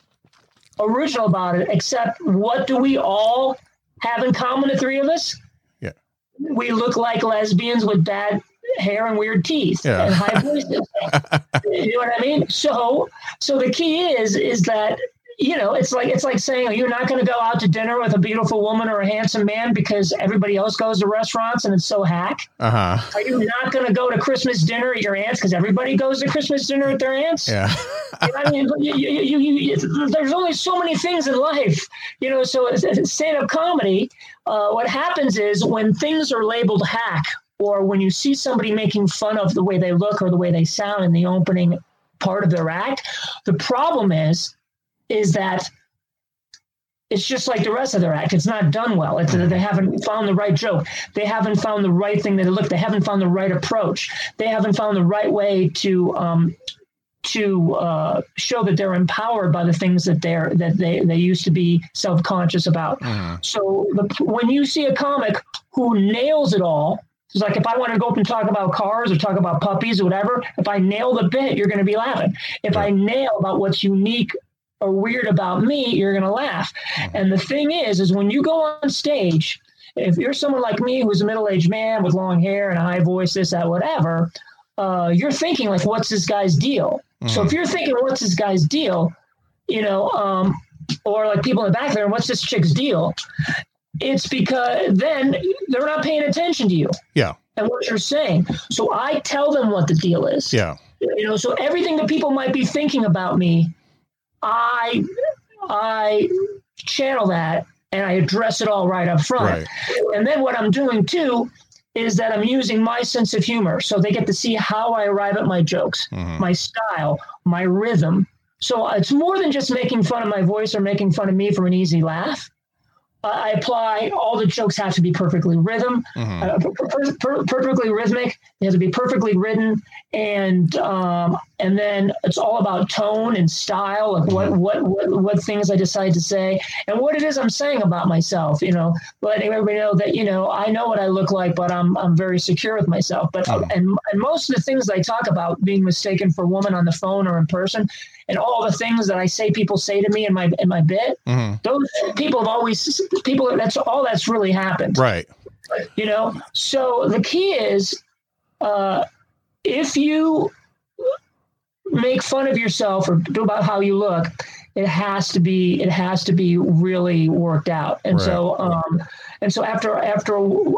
original about it except what do we all have in common? The three of us. Yeah, we look like lesbians with bad hair and weird teeth yeah. and high voices. you know what I mean? So, so the key is is that you know, it's like it's like saying you're not going to go out to dinner with a beautiful woman or a handsome man because everybody else goes to restaurants and it's so hack. Uh-huh. Are you not going to go to Christmas dinner at your aunt's because everybody goes to Christmas dinner at their aunt's? Yeah. I mean, you, you, you, there's only so many things in life, you know. So stand-up comedy, uh, what happens is when things are labeled hack, or when you see somebody making fun of the way they look or the way they sound in the opening part of their act, the problem is is that it's just like the rest of their act. It's not done well. It's, they haven't found the right joke. They haven't found the right thing that look. They haven't found the right approach. They haven't found the right way to um, to uh, show that they're empowered by the things that they're that they they used to be self conscious about. Mm. So the, when you see a comic who nails it all. It's like if I want to go up and talk about cars or talk about puppies or whatever, if I nail the bit, you're going to be laughing. If I nail about what's unique or weird about me, you're going to laugh. Mm-hmm. And the thing is, is when you go on stage, if you're someone like me who's a middle-aged man with long hair and a high voice, this, that, whatever, uh, you're thinking like, what's this guy's deal? Mm-hmm. So if you're thinking, what's this guy's deal? You know, um, or like people in the back there, what's this chick's deal? It's because then they're not paying attention to you. Yeah. And what you're saying. So I tell them what the deal is. Yeah. You know, so everything that people might be thinking about me, I I channel that and I address it all right up front. Right. And then what I'm doing too is that I'm using my sense of humor. So they get to see how I arrive at my jokes, Mhm. my style, my rhythm. So it's more than just making fun of my voice or making fun of me for an easy laugh. I apply all the jokes have to be perfectly rhythm, Mhm. uh, per- per- per- perfectly rhythmic. They have to be perfectly written, and um, and then it's all about tone and style, like what what what what things I decide to say, and what it is I'm saying about myself. You know, letting everybody know that you know I know what I look like, but I'm I'm very secure with myself. But Mhm. and and most of the things I talk about being mistaken for a woman on the phone or in person, and all the things that I say people say to me in my in my bit, Mhm. those people have always people. That's all that's really happened Right. you know so the key is uh, if you make fun of yourself or do about how you look it has to be it has to be really worked out and so um and so after after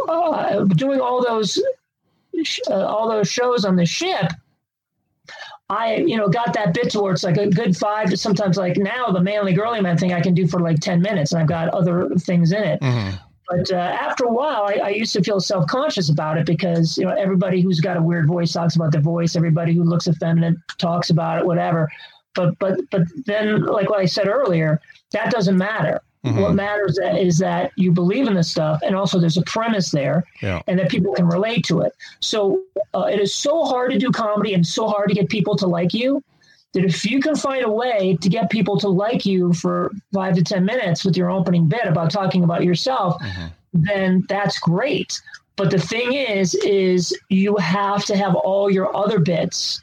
uh, doing all those uh, all those shows on the ship I, you know, got that bit to where it's like a good five to sometimes like now the manly girly man thing I can do for like 10 minutes and I've got other things in it. Mhm. But uh, after a while, I, I used to feel self conscious about it because you know everybody who's got a weird voice talks about their voice. Everybody who looks effeminate talks about it, whatever. But but but then, like what I said earlier, that doesn't matter. Mhm. What matters is that you believe in this stuff, and also there's a premise there, Yeah. and that people can relate to it. So uh, it is so hard to do comedy and so hard to get people to like you that if you can find a way to get people to like you for five to 10 minutes with your opening bit about talking about yourself, Mhm. then that's great. But the thing is, is you have to have all your other bits,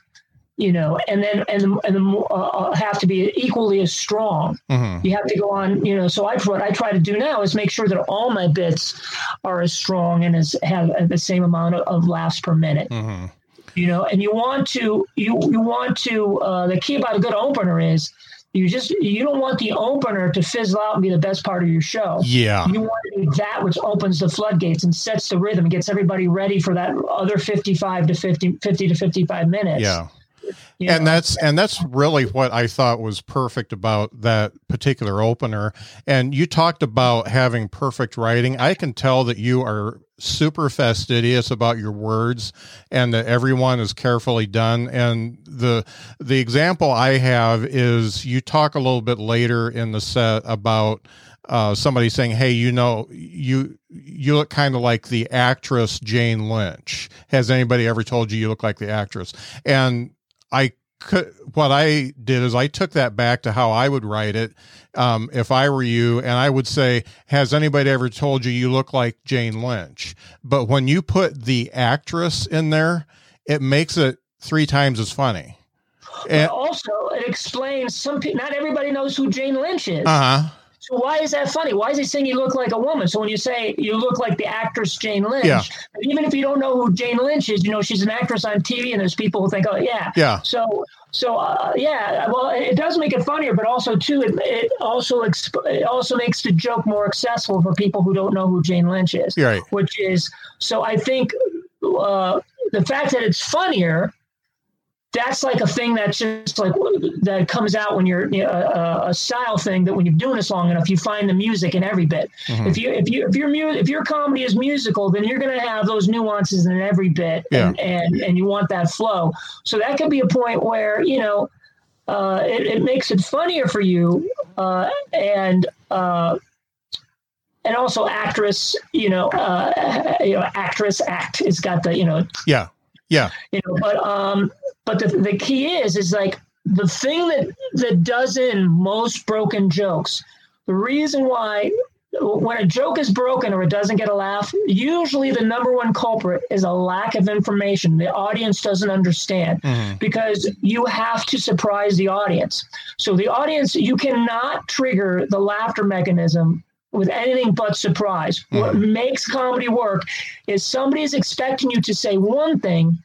you know, and then and the, and the, uh, uh, have to be equally as strong. Mhm. You have to go on, you know. So I what I try to do now is make sure that all my bits are as strong and as have the same amount of, of laughs per minute Mhm. You know and you want to you you want to uh, the key about a good opener is you just you don't want the opener to fizzle out and be the best part of your show Yeah. you want to be that which opens the floodgates and sets the rhythm and gets everybody ready for that other 55 to 50 50 to 55 minutes Yeah. you and know? that's and that's really what I thought was perfect about that particular opener. And you talked about having perfect writing. I can tell that you are super fastidious about your words and that everyone is carefully done. And the the example I have is you talk a little bit later in the set about uh, somebody saying, "Hey, you know, you you look kind of like the actress Jane Lynch. Has anybody ever told you you look like the actress?" And I could what I did is I took that back to how I would write it um, if I were you, and I would say, "Has anybody ever told you you look like Jane Lynch?" But when you put the actress in there, it makes it three times as funny. But also it explains some people not everybody knows who jane lynch is Uh huh. So why is that funny? Why is he saying you look like a woman? So when you say you look like the actress Jane Lynch, Yeah. even if you don't know who Jane Lynch is, you know she's an actress on TV, and there's people who think, oh yeah, Yeah. So so uh, yeah, well it does make it funnier, but also too it, it also exp- it also makes the joke more accessible for people who don't know who Jane Lynch is. Right. Which is so I think uh, the fact that it's funnier. That's like a thing that's just like that comes out when you're you know, a, a style thing that when you're doing this long enough, you find the music in every bit. Mhm. If you if you if your mu- if your comedy is musical, then you're going to have those nuances in every bit, and, and and you want that flow. So that could be a point where you know uh, it, it makes it funnier for you, uh, and uh, and also actress, you know, uh, you know, actress act has got the you know Yeah. Yeah. you know but um but the, the key is is like the thing that that does in most broken jokes the reason why when a joke is broken or it doesn't get a laugh usually the number one culprit is a lack of information the audience doesn't understand Mhm. because you have to surprise the audience so the audience you cannot trigger the laughter mechanism with anything but surprise. What makes comedy work is somebody is expecting you to say one thing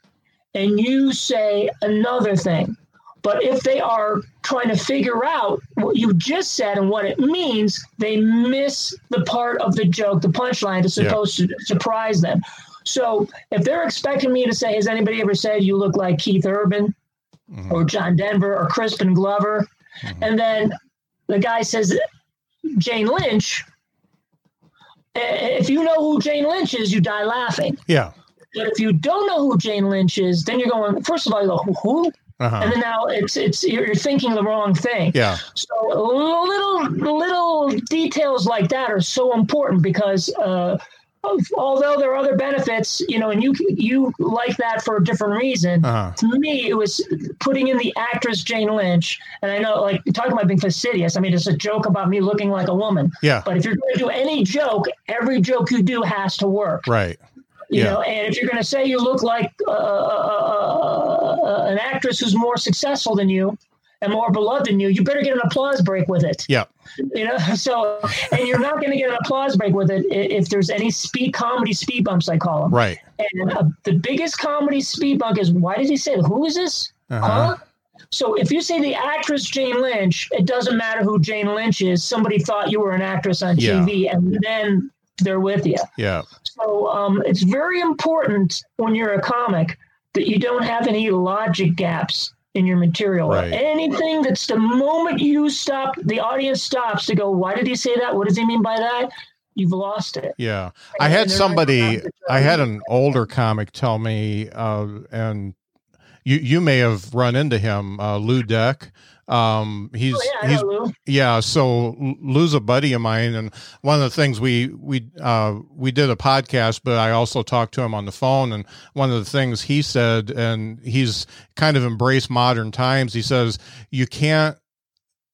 and you say another thing. But if they are trying to figure out what you just said and what it means, they miss the part of the joke, the punchline is supposed yeah. to surprise them. So if they're expecting me to say, has anybody ever said you look like Keith Urban mm-hmm. or John Denver or Crispin Glover? Mm-hmm. And then the guy says, Jane Lynch. If you know who Jane Lynch is, you die laughing. Yeah. But if you don't know who Jane Lynch is, then you're going, first of all, you go, who? Uh-huh. And then now it's it's you're thinking the wrong thing. Yeah. So little little details like that are so important because uh, although there are other benefits, you know, and you you like that for a different reason. Uh-huh. To me, it was putting in the actress Jane Lynch, and I know, like talking about being fastidious. I mean, it's a joke about me looking like a woman. Yeah. But if you're going to do any joke, every joke you do has to work. Right. You yeah. know, and if you're going to say you look like uh, uh, uh, an actress who's more successful than you and more beloved than you, you better get an applause break with it. Yeah. You know, so and you're not going to get an applause break with it if there's any speed comedy speed bumps, I call them. Right. And uh, the biggest comedy speed bump is why did he say who is this? Uh-huh. Huh? So if you say the actress Jane Lynch, it doesn't matter who Jane Lynch is. Somebody thought you were an actress on yeah. TV, and then they're with you. Yeah. So um, it's very important when you're a comic that you don't have any logic gaps in your material. Right. Anything that's the moment you stop, the audience stops to go, why did he say that? What does he mean by that? You've lost it. Yeah. And I had somebody, I had an older comic tell me, uh, and you, you may have run into him, uh, Lou Deck. Um, he's oh, yeah, he's yeah. So Lou's a buddy of mine, and one of the things we we uh, we did a podcast, but I also talked to him on the phone, and one of the things he said, and he's kind of embraced modern times. He says you can't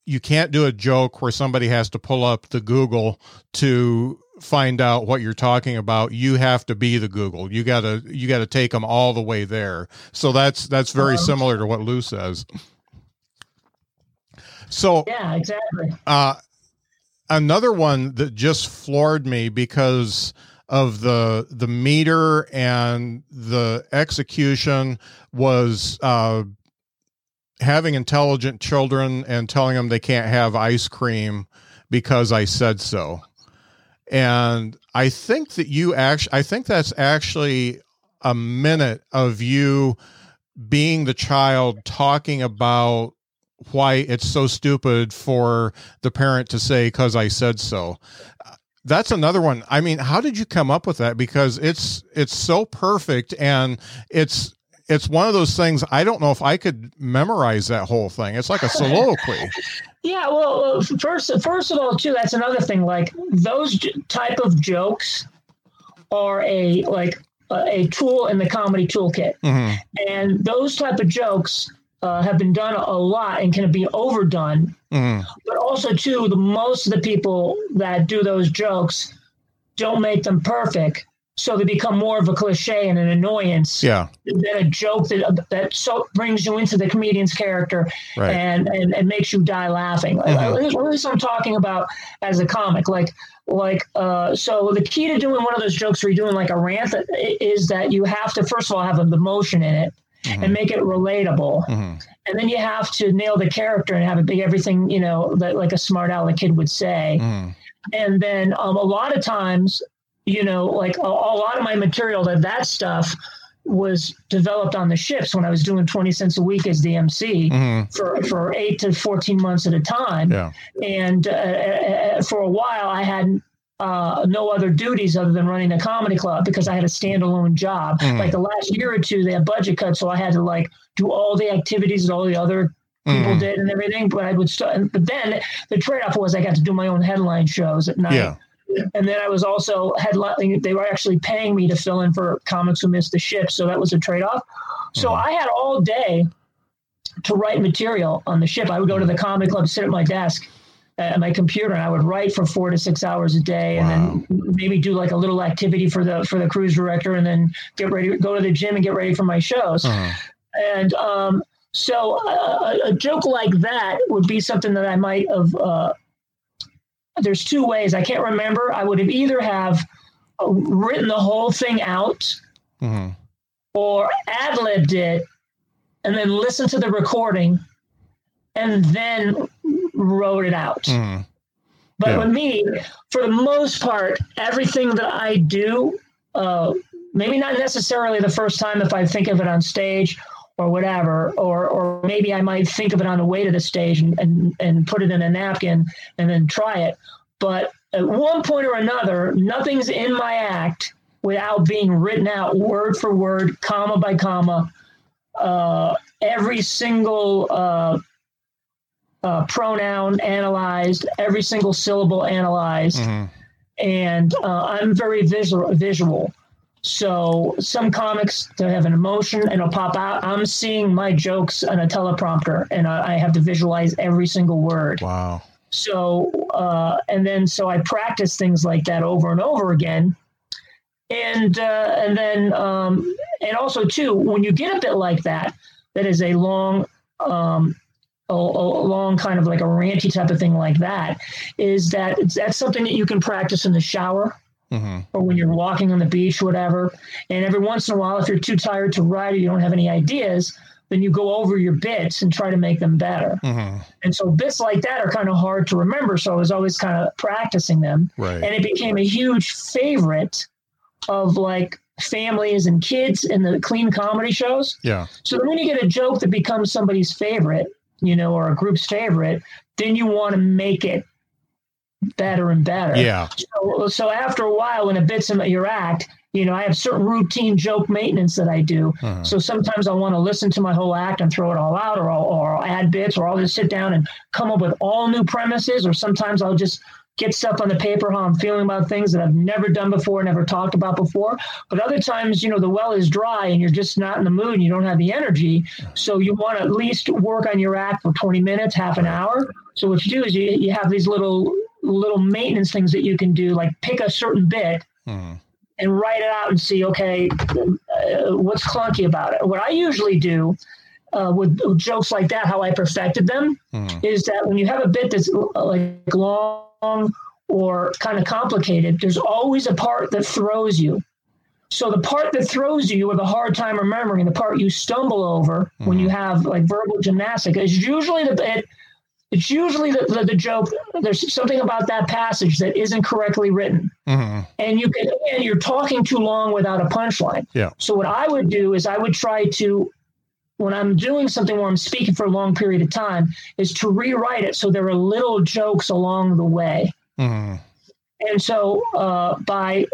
you can't do a joke where somebody has to pull up the Google to find out what you're talking about you have to be the google you gotta you gotta take them all the way there so that's that's very similar to what lou says so yeah, exactly. Uh, another one that just floored me because of the the meter and the execution was uh, having intelligent children and telling them they can't have ice cream because I said so. And I think that you actually, I think that's actually a minute of you being the child talking about why it's so stupid for the parent to say because i said so that's another one. I mean how did you come up with that? Because it's it's so perfect and it's it's one of those things i don't know if i could memorize that whole thing. It's like a soliloquy. Yeah well first first of all too that's another thing like those type of jokes are a like a tool in the comedy toolkit. Mm-hmm. and those type of jokes uh, have been done a lot and can be overdone. Mm-hmm. But also, too, the most of the people that do those jokes don't make them perfect, so they become more of a cliche and an annoyance yeah. than a joke that that so brings you into the comedian's character right. and, and and makes you die laughing. Mm-hmm. At least I'm talking about as a comic, like like uh, so the key to doing one of those jokes where you're doing like a rant is that you have to first of all have the emotion in it mm-hmm. and make it relatable. Mm-hmm. And then you have to nail the character and have it be everything, you know, that like a smart aleck kid would say. Mm-hmm. And then um, a lot of times, you know, like a, a lot of my material that that stuff was developed on the ships when I was doing 20 cents a week as the MC mm-hmm. for, for eight to 14 months at a time. Yeah. And uh, uh, uh for a while, I had uh, no other duties other than running a comedy club because I had a standalone job. Mm. Like the last year or two, they had budget cuts, so I had to like do all the activities that all the other people mm. did and everything. But I would start. But then the trade off was I got to do my own headline shows at night. Yeah. And then I was also headlining. They were actually paying me to fill in for comics who missed the ship, so that was a trade off. So mm. I had all day to write material on the ship. I would go to the comedy club, sit at my desk at my computer and I would write for four to six hours a day wow. and then maybe do like a little activity for the for the cruise director and then get ready go to the gym and get ready for my shows uh-huh. and um, so uh, a joke like that would be something that I might have uh, there's two ways I can't remember I would have either have uh, written the whole thing out mm-hmm. or ad libbed it and then listened to the recording and then wrote it out. Mhm. But Yeah. with me, for the most part, everything that I do, uh, maybe not necessarily the first time if I think of it on stage or whatever, or or maybe I might think of it on the way to the stage and, and, and put it in a napkin and then try it. But at one point or another, nothing's in my act without being written out word for word, comma by comma, uh, every single uh, uh, pronoun analyzed, every single syllable analyzed, Mhm. and uh, I'm very visual. Visual. So some comics they have an emotion and it'll pop out. I'm seeing my jokes on a teleprompter, and I, I have to visualize every single word. Wow. So uh, and then so I practice things like that over and over again, and uh, and then um, and also too when you get a bit like that, that is a long. Um, a, a long kind of like a ranty type of thing like that is that that's something that you can practice in the shower hmm or when you're walking on the beach whatever. And every once in a while if you're too tired to write or you don't have any ideas then you go over your bits and try to make them better. Hmm and so bits like that are kind of hard to remember so i was always kind of practicing them. Right. and it became a huge favorite of like families and kids in the clean comedy shows. Yeah. so when you get a joke that becomes somebody's favorite, you know, or a group's favorite, then you want to make it better and better. Yeah. So, so after a while, when it bits in your act, you know, I have certain routine joke maintenance that I do. Uh-huh. So sometimes I want to listen to my whole act and throw it all out, or I'll, or I'll add bits, or I'll just sit down and come up with all new premises, or sometimes I'll just get stuff on the paper how I'm feeling about things that I've never done before, never talked about before. But other times, you know, the well is dry and you're just not in the mood and you don't have the energy. So you want to at least work on your act for 20 minutes, half an hour. So what you do is you, you have these little little maintenance things that you can do, like pick a certain bit Mhm. and write it out and see, okay, uh, what's clunky about it. What I usually do uh, with, with jokes like that, how I perfected them, Mhm. is that when you have a bit that's uh, like long or kind of complicated, there's always a part that throws you. So the part that throws you with a hard time remembering, the part you stumble over when you have like verbal gymnastic, is usually the bit. It's usually the, the, the joke. There's something about that passage that isn't correctly written Mhm. and you can and you're talking too long without a punchline. Yeah. So what I would do is I would try to when I'm doing something where I'm speaking for a long period of time is to rewrite it so there are little jokes along the way. Mhm. And so uh, by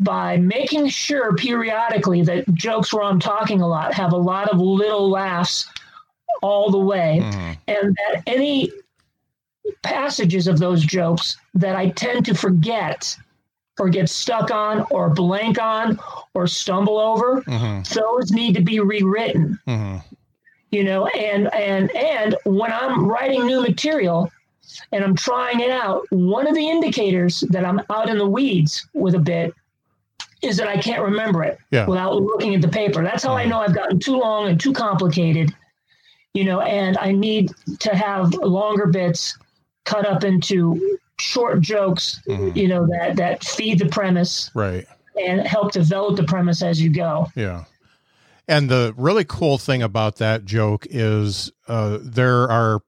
by making sure periodically that jokes where I'm talking a lot have a lot of little laughs all the way, Mhm. and that any passages of those jokes that I tend to forget or get stuck on or blank on or stumble over, Mhm. those need to be rewritten. Mhm. You know, and and and when I'm writing new material and I'm trying it out, one of the indicators that I'm out in the weeds with a bit is that I can't remember it Yeah. without looking at the paper. That's how I know I've gotten too long and too complicated. You know, and I need to have longer bits cut up into short jokes, Mhm. you know, that that feed the premise Right. and help develop the premise as you go. Yeah. And the really cool thing about that joke is uh, there are,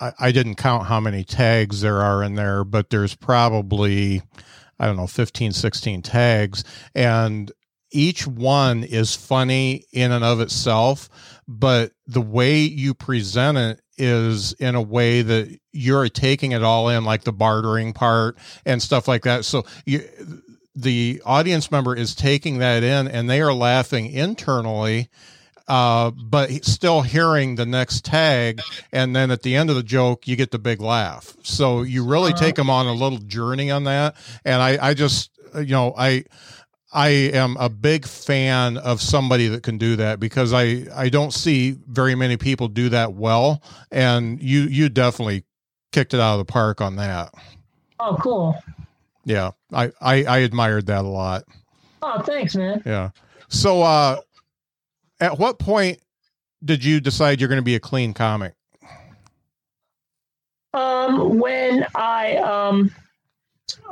I, I didn't count how many tags there are in there, but there's probably, I don't know, 15, 16 tags. And each one is funny in and of itself, but the way you present it is in a way that you're taking it all in, like the bartering part and stuff like that. So you, the audience member is taking that in and they are laughing internally uh, but still hearing the next tag. And then at the end of the joke you get the big laugh. So you really take them on a little journey on that. And i i just uh, you know i i am a big fan of somebody that can do that because i i don't see very many people do that well and you you definitely kicked it out of the park on that Oh, cool. yeah i i, I admired that a lot Oh, thanks, man. yeah. So, uh, at what point did you decide you're going to be a clean comic? Um, when I um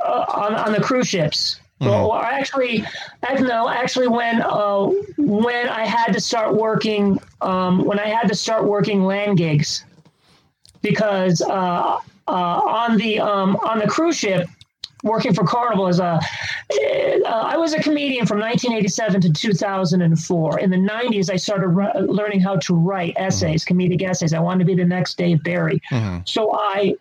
uh, on on the cruise ships. Well, or actually, I no, actually, when uh, when I had to start working, um, when I had to start working land gigs, because uh, uh, on the um, on the cruise ship, working for Carnival as a, uh, I was a comedian from 1987 to 2004. In the 90s, I started learning how to write essays, mm-hmm. comedic essays. I wanted to be the next Dave Barry. Mm-hmm. So I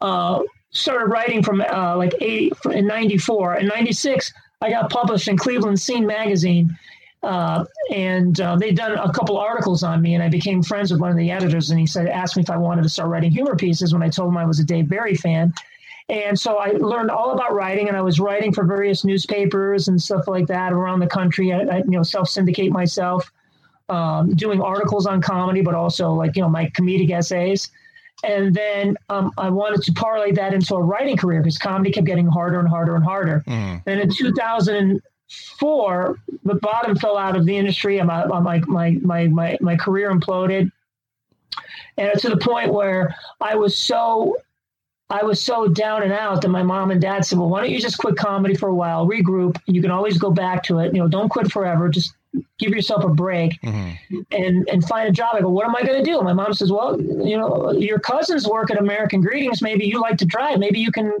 uh, started writing from uh, like 80 in 94. In 96, I got published in Cleveland Scene magazine. Uh, and uh, they'd done a couple articles on me, and I became friends with one of the editors. And he said, asked me if I wanted to start writing humor pieces. When I told him I was a Dave Barry fan, and so I learned all about writing, and I was writing for various newspapers and stuff like that around the country. I, I you know, self syndicate myself, um, doing articles on comedy, but also like you know my comedic essays. And then um, I wanted to parlay that into a writing career because comedy kept getting harder and harder and harder. Mm. And in 2004, the bottom fell out of the industry, and my my my my my, my career imploded. And to the point where I was so I was so down and out that my mom and dad said, "Well, why don't you just quit comedy for a while, regroup, and you can always go back to it. You know, don't quit forever. Just give yourself a break mm-hmm. and and find a job." I go, "What am I going to do?" My mom says, "Well, you know, your cousins work at American Greetings. Maybe you like to drive. Maybe you can."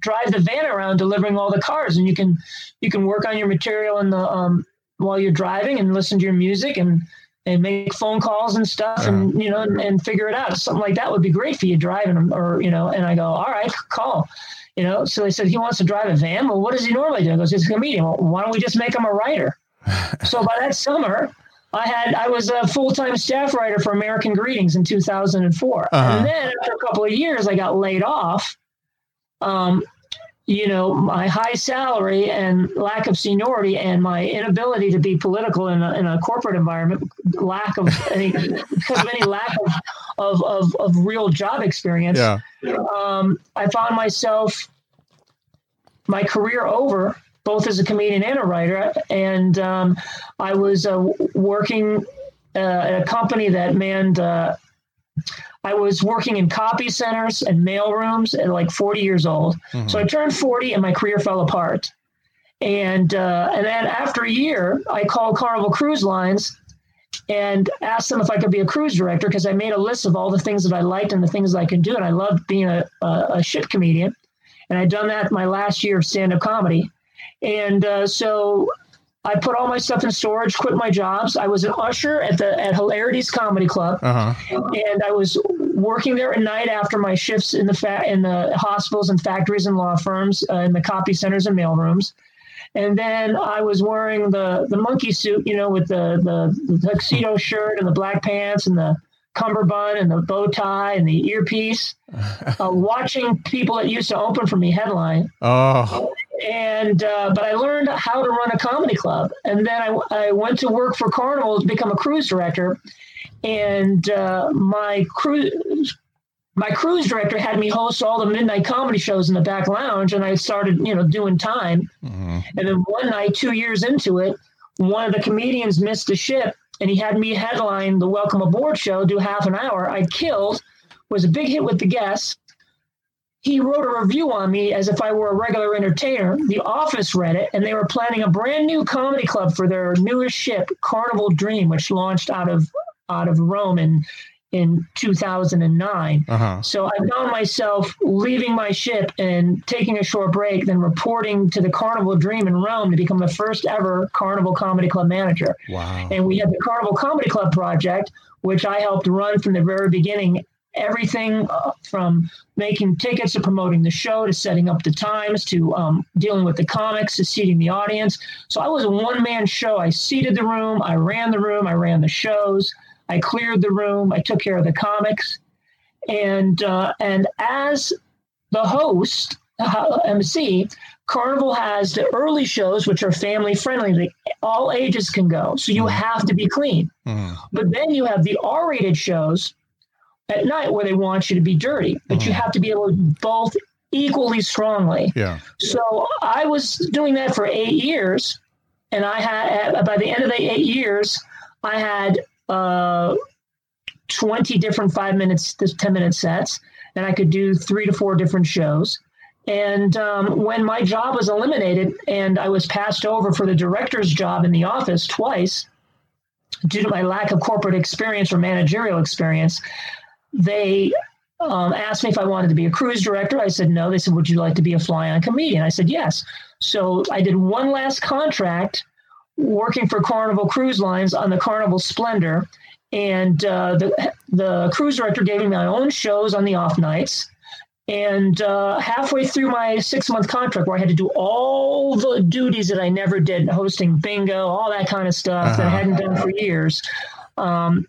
drive the van around delivering all the cars and you can you can work on your material in the um while you're driving and listen to your music and and make phone calls and stuff uh-huh. and you know and, and, figure it out something like that would be great for you driving or you know and i go all right call you know so they said he wants to drive a van well what does he normally do he goes he's a comedian well, why don't we just make him a writer so by that summer i had i was a full-time staff writer for american greetings in 2004 uh-huh. and then after a couple of years i got laid off um, you know, my high salary and lack of seniority and my inability to be political in a, in a corporate environment, lack of any, because of any lack of, of, of, of real job experience, yeah. um, I found myself, my career over, both as a comedian and a writer. And um, I was uh, working uh, at a company that manned uh, I was working in copy centers and mail rooms at like 40 years old. Mm-hmm. So I turned 40 and my career fell apart. And uh, and then after a year, I called Carnival Cruise Lines and asked them if I could be a cruise director because I made a list of all the things that I liked and the things I can do. And I loved being a, a, a ship comedian. And I'd done that my last year of stand up comedy. And uh, so I put all my stuff in storage, quit my jobs. I was an usher at the at Hilarities Comedy Club, uh-huh. and I was working there at night after my shifts in the fa- in the hospitals and factories and law firms, uh, in the copy centers and mailrooms. And then I was wearing the the monkey suit, you know, with the the, the tuxedo shirt and the black pants and the cummerbund and the bow tie and the earpiece, uh, watching people that used to open for me headline. Oh. And uh, but I learned how to run a comedy club, and then I, I went to work for Carnival to become a cruise director. And uh, my cruise my cruise director had me host all the midnight comedy shows in the back lounge, and I started you know doing time. Mm-hmm. And then one night, two years into it, one of the comedians missed a ship and he had me headline the Welcome Aboard show, do half an hour. I killed, was a big hit with the guests. He wrote a review on me as if I were a regular entertainer. The Office read it, and they were planning a brand new comedy club for their newest ship, Carnival Dream, which launched out of out of Rome in in 2009. Uh-huh. So I found myself leaving my ship and taking a short break, then reporting to the Carnival Dream in Rome to become the first ever Carnival Comedy Club manager. Wow. And we had the Carnival Comedy Club project, which I helped run from the very beginning. Everything uh, from making tickets to promoting the show to setting up the times to um, dealing with the comics to seating the audience. So I was a one man show. I seated the room, I ran the room, I ran the shows. I cleared the room. I took care of the comics, and uh, and as the host, uh, MC, Carnival has the early shows, which are family friendly. all ages can go, so you mm-hmm. have to be clean. Mm. But then you have the R-rated shows at night where they want you to be dirty, but mm. you mm-hmm. have to be able to both equally strongly. Yeah. So I was doing that for eight years, and I had by the end of the eight years, I had uh, 20 different five minutes, 10 minute sets, and I could do three to four different shows. And um, when my job was eliminated and I was passed over for the director's job in the office twice, due to my lack of corporate experience or managerial experience, they um, asked me if I wanted to be a cruise director. I said no. They said, "Would you like to be a fly-on comedian?" I said yes. So I did one last contract working for Carnival Cruise Lines on the Carnival Splendor, and uh, the the cruise director gave me my own shows on the off nights. And uh, halfway through my six month contract, where I had to do all the duties that I never did, hosting bingo, all that kind of stuff uh-huh. that I uh-huh. hadn't done for years, um,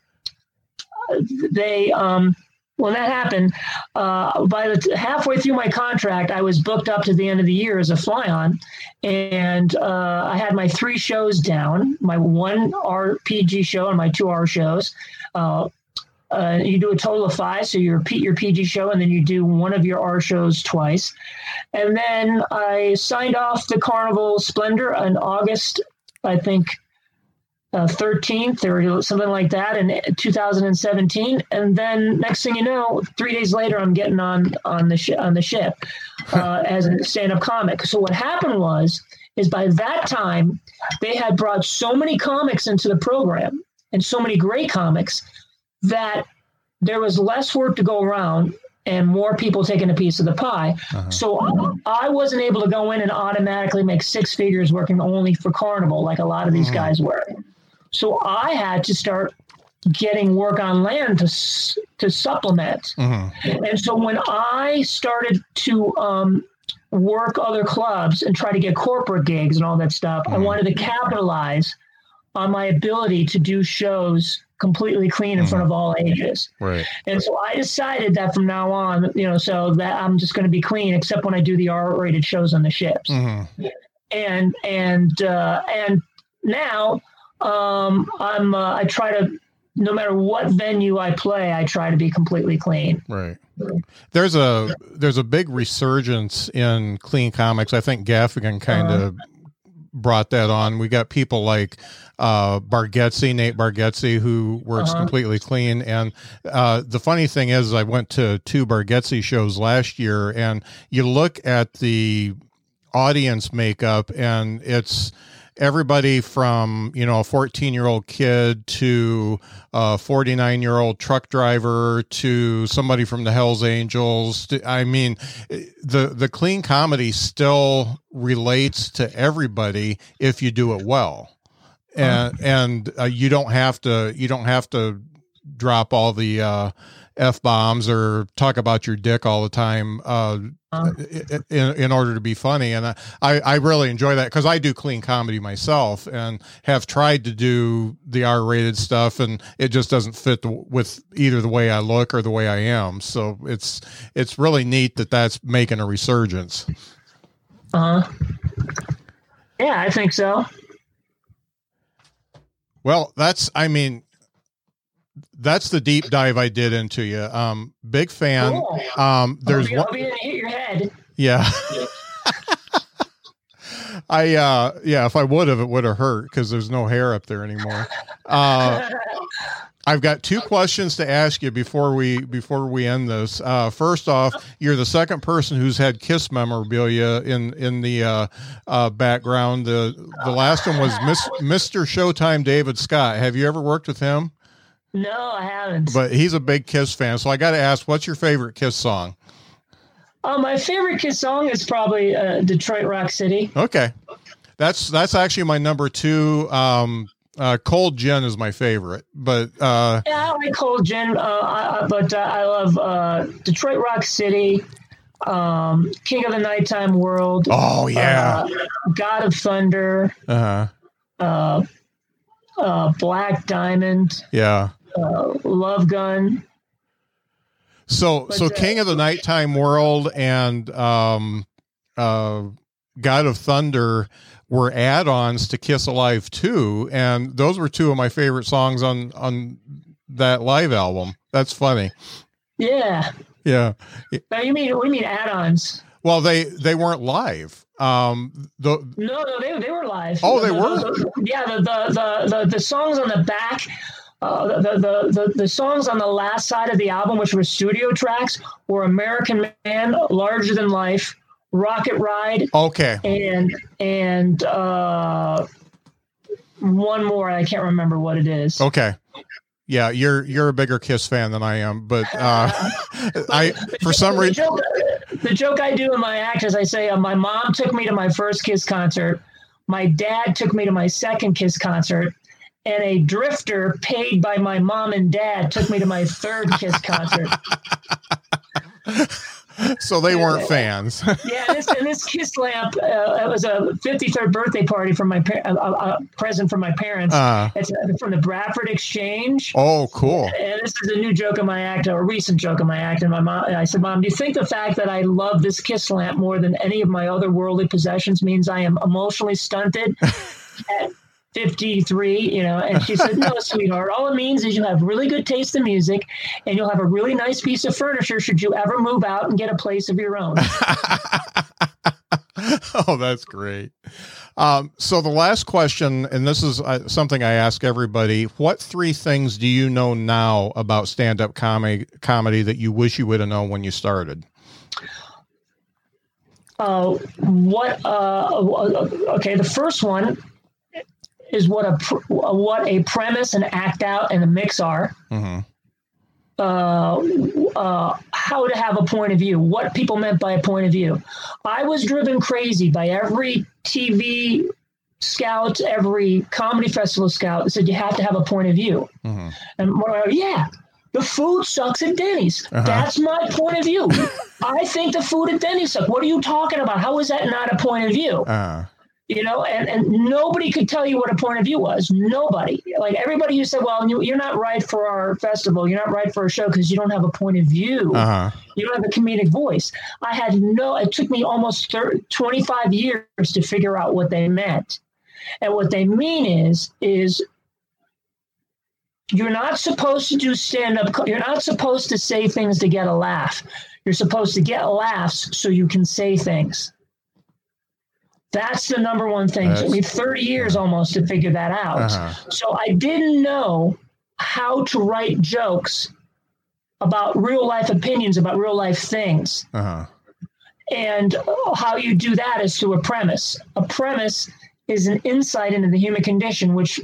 they um, when that happened, uh, by the halfway through my contract, I was booked up to the end of the year as a fly on, and uh, I had my three shows down, my one RPG show and my two R shows. Uh, uh, you do a total of five, so you repeat your PG show, and then you do one of your R shows twice. And then I signed off the Carnival Splendor in August, I think, uh, 13th or something like that in 2017 and then next thing you know three days later i'm getting on on the sh- on the ship uh, as a stand-up comic so what happened was is by that time they had brought so many comics into the program and so many great comics that there was less work to go around and more people taking a piece of the pie. Uh-huh. So I wasn't able to go in and automatically make six figures working only for Carnival like a lot of these uh-huh. guys were. So I had to start getting work on land to to supplement. Mm-hmm. And so when I started to um, work other clubs and try to get corporate gigs and all that stuff, mm-hmm. I wanted to capitalize on my ability to do shows completely clean in mm-hmm. front of all ages. Right. And so I decided that from now on, you know, so that I'm just going to be clean, except when I do the R-rated shows on the ships. Mm-hmm. And and uh, and now um, I'm uh, I try to no matter what venue I play, I try to be completely clean. Right. There's a there's a big resurgence in clean comics. I think Gaffigan kind of uh-huh. brought that on. We got people like uh, Bargatze, Nate Bargatze, who works uh-huh. completely clean. And uh, the funny thing is, I went to two Bargatze shows last year, and you look at the audience makeup, and it's everybody from you know a 14 year old kid to a 49 year old truck driver to somebody from the hells angels to, i mean the the clean comedy still relates to everybody if you do it well. And and uh, you don't have to you don't have to drop all the uh f bombs or talk about your dick all the time. Uh, in in order to be funny. And I I really enjoy that because I do clean comedy myself and have tried to do the R rated stuff, and it just doesn't fit the, with either the way I look or the way I am. So it's it's really neat that that's making a resurgence. Uh huh. Yeah, I think so. Well, that's I mean that's the deep dive I did into you. Um, big fan. Cool. Um, there's one. I'll be gonna hit your head. Yeah. I uh yeah, if I would have, it would have hurt because there's no hair up there anymore. Uh, I've got two questions to ask you before we before we end this. Uh, first off, you're the second person who's had Kiss memorabilia in in the uh, uh, background. The the last one was Miss, Mr. Showtime David Scott. Have you ever worked with him? No, I haven't. But he's a big Kiss fan, so I got to ask, what's your favorite Kiss song? Uh, my favorite Kiss song is probably uh, Detroit Rock City. Okay, that's that's actually my number two. Um, uh, Cold Gin is my favorite, but uh, yeah, I like Cold Gin. Uh, but uh, I love uh, Detroit Rock City, um, King of the Nighttime World. Oh yeah, God of Thunder. Uh-huh. Uh uh Black Diamond. Yeah uh, Love Gun. So but, so uh, King of the Nighttime World and um, uh, God of Thunder were add-ons to Kiss Alive 2 and those were two of my favorite songs on on that live album. That's funny. Yeah. Yeah. you mean we mean add-ons? Well, they they weren't live. Um, the no, no, they, they were live. Oh, they the, were. The, yeah, the, the the the songs on the back uh, the, the, the, the songs on the last side of the album, which were studio tracks, were American Man, Larger Than Life, Rocket Ride. Okay. And, and uh, one more. I can't remember what it is. Okay. Yeah, you're you're a bigger Kiss fan than I am, but uh, I for some reason the joke, the joke I do in my act is I say uh, my mom took me to my first Kiss concert, my dad took me to my second Kiss concert, and a drifter paid by my mom and dad took me to my third Kiss concert. so they weren't fans. yeah, this, and this kiss lamp, uh, it was a 53rd birthday party from my pa- a, a present from my parents. Uh, it's from the Bradford Exchange. Oh, cool! And this is a new joke in my act, or a recent joke in my act. And my mom, I said, "Mom, do you think the fact that I love this kiss lamp more than any of my other worldly possessions means I am emotionally stunted?" At 53, you know, and she said, No, sweetheart, all it means is you have really good taste in music and you'll have a really nice piece of furniture should you ever move out and get a place of your own. oh, that's great. Um, so, the last question, and this is uh, something I ask everybody what three things do you know now about stand up comedy, comedy that you wish you would have known when you started? Uh, what, uh, okay, the first one is what a what a premise and act out and a mix are. Mm-hmm. Uh, uh, how to have a point of view, what people meant by a point of view. I was driven crazy by every TV scout, every comedy festival scout that said you have to have a point of view. Mm-hmm. And I, yeah, the food sucks at Denny's. Uh-huh. That's my point of view. I think the food at Denny's sucks. What are you talking about? How is that not a point of view? Uh-huh you know, and, and nobody could tell you what a point of view was. Nobody. Like everybody who said, well, you're not right for our festival. You're not right for a show because you don't have a point of view. Uh-huh. You don't have a comedic voice. I had no, it took me almost 30, 25 years to figure out what they meant. And what they mean is, is you're not supposed to do stand up. You're not supposed to say things to get a laugh. You're supposed to get laughs so you can say things. That's the number one thing. That's, it took me 30 years almost to figure that out. Uh-huh. So I didn't know how to write jokes about real life opinions about real life things. Uh-huh. And how you do that is through a premise. A premise is an insight into the human condition, which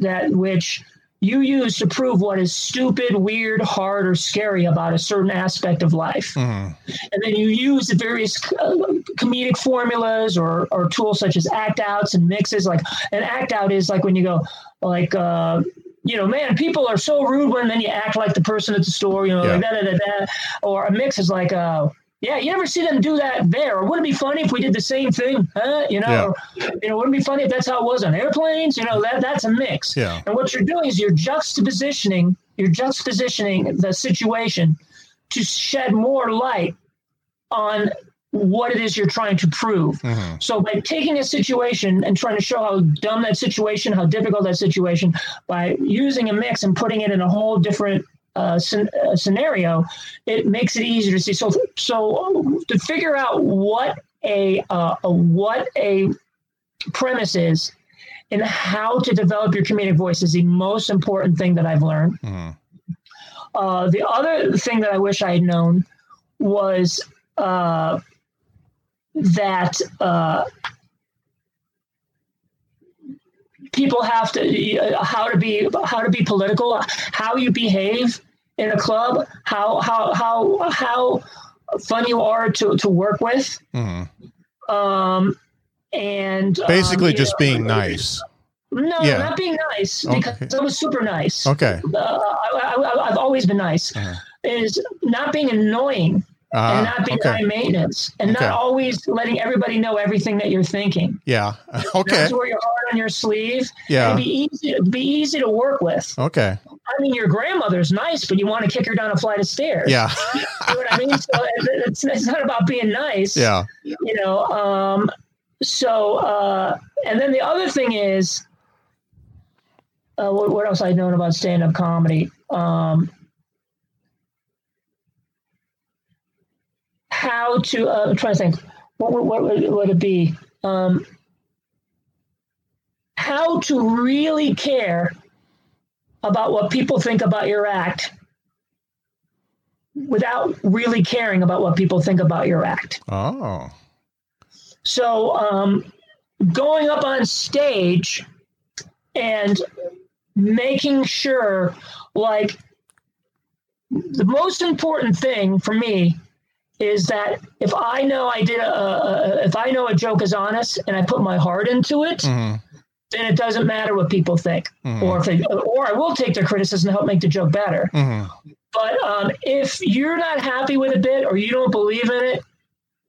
that which you use to prove what is stupid, weird, hard, or scary about a certain aspect of life. Mm-hmm. And then you use the various uh, comedic formulas or, or tools such as act outs and mixes. Like an act out is like when you go, like, uh, you know, man, people are so rude when then you act like the person at the store, you know, yeah. like da, da, da, da. Or a mix is like, uh, yeah, you never see them do that there. Wouldn't it be funny if we did the same thing? Huh? You know, yeah. you know, wouldn't it be funny if that's how it was on airplanes? You know, that that's a mix. Yeah. And what you're doing is you're juxtapositioning, you're juxtapositioning the situation to shed more light on what it is you're trying to prove. Mm-hmm. So by taking a situation and trying to show how dumb that situation, how difficult that situation, by using a mix and putting it in a whole different uh, uh, scenario, it makes it easier to see. So, so to figure out what a, uh, a what a premise is and how to develop your comedic voice is the most important thing that I've learned. Mm-hmm. Uh, the other thing that I wish I had known was uh, that uh, people have to uh, how to be how to be political, how you behave in a club, how how how how fun you are to to work with, mm-hmm. um, and um, basically um, just know, being nice. No, yeah. not being nice because okay. I was super nice. Okay, uh, I, have always been nice. Uh-huh. Is not being annoying uh, and not being okay. high maintenance and okay. not always letting everybody know everything that you're thinking. Yeah. Okay. That's where your heart on your sleeve. Yeah. And be easy, be easy to work with. Okay. I mean, your grandmother's nice, but you want to kick her down a flight of stairs. Yeah. you know what I mean? So it's, it's not about being nice. Yeah. You know, um, so, uh, and then the other thing is, uh, what, what else I've known about stand up comedy? Um, how to uh, I'm trying to think what, what, what would it be um, how to really care about what people think about your act without really caring about what people think about your act. Oh. So um, going up on stage and making sure like the most important thing for me is that if I know I did a, a, if I know a joke is honest and I put my heart into it, mm-hmm. Then it doesn't matter what people think, mm-hmm. or if they, or I will take their criticism and help make the joke better. Mm-hmm. But um, if you're not happy with a bit or you don't believe in it,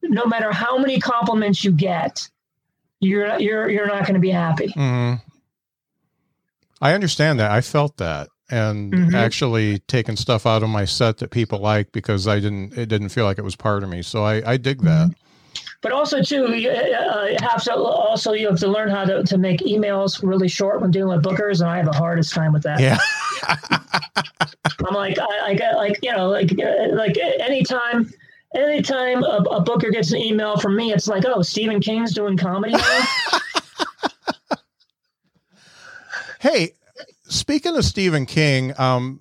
no matter how many compliments you get, you're you're you're not going to be happy. Mm-hmm. I understand that. I felt that and mm-hmm. actually taking stuff out of my set that people like because I didn't it didn't feel like it was part of me. So I, I dig that. Mm-hmm. But also too, you uh, have to also you have to learn how to, to make emails really short when dealing with bookers, and I have the hardest time with that. Yeah. I'm like I, I get like you know like uh, like anytime anytime a, a booker gets an email from me, it's like oh Stephen King's doing comedy now. hey, speaking of Stephen King, um,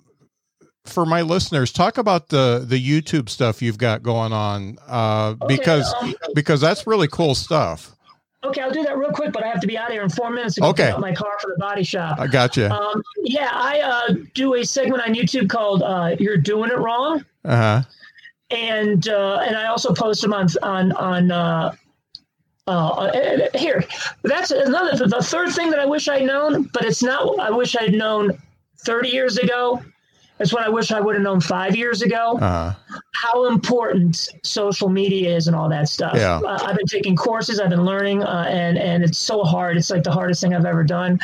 for my listeners, talk about the the YouTube stuff you've got going on uh, okay, because um, because that's really cool stuff. Okay, I'll do that real quick, but I have to be out here in four minutes to go okay. pick up my car for the body shop. I got you. Um, yeah, I uh, do a segment on YouTube called uh, "You're Doing It Wrong," uh-huh. and uh, and I also post them on on on uh, uh, here, that's another. The third thing that I wish I'd known, but it's not. I wish I'd known 30 years ago. It's what I wish I would have known five years ago. Uh-huh. How important social media is and all that stuff. Yeah. Uh, I've been taking courses. I've been learning, uh, and and it's so hard. It's like the hardest thing I've ever done,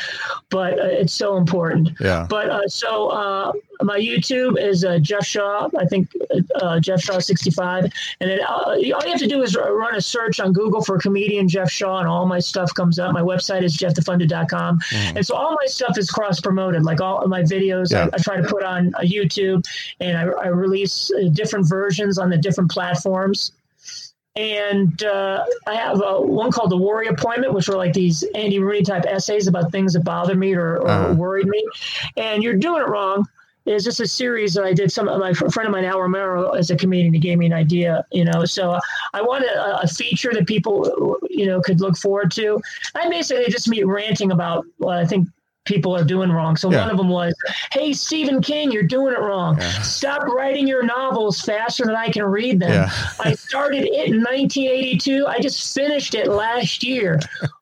but uh, it's so important. Yeah. But uh, so uh, my YouTube is uh, Jeff Shaw. I think uh, Jeff Shaw 65. And then uh, all you have to do is run a search on Google for comedian Jeff Shaw, and all my stuff comes up. My website is jeffthefunded.com. Mm. And so all my stuff is cross promoted. Like all of my videos, yeah. I, I, try to put on uh, YouTube, and I, I release uh, different versions on the different platforms and uh, I have uh, one called the Worry Appointment, which were like these Andy Rooney type essays about things that bothered me or, or uh-huh. worried me. And you're doing it wrong is just a series that I did. Some my friend of mine, Al Romero, as a comedian, he gave me an idea. You know, so I wanted a, a, feature that people, you know, could look forward to. I basically just me ranting about what I think people are doing wrong. So yeah. one of them was, "Hey, Stephen King, you're doing it wrong. Yeah. Stop writing your novels faster than I can read them. Yeah. I started it in 1982. I just finished it last year.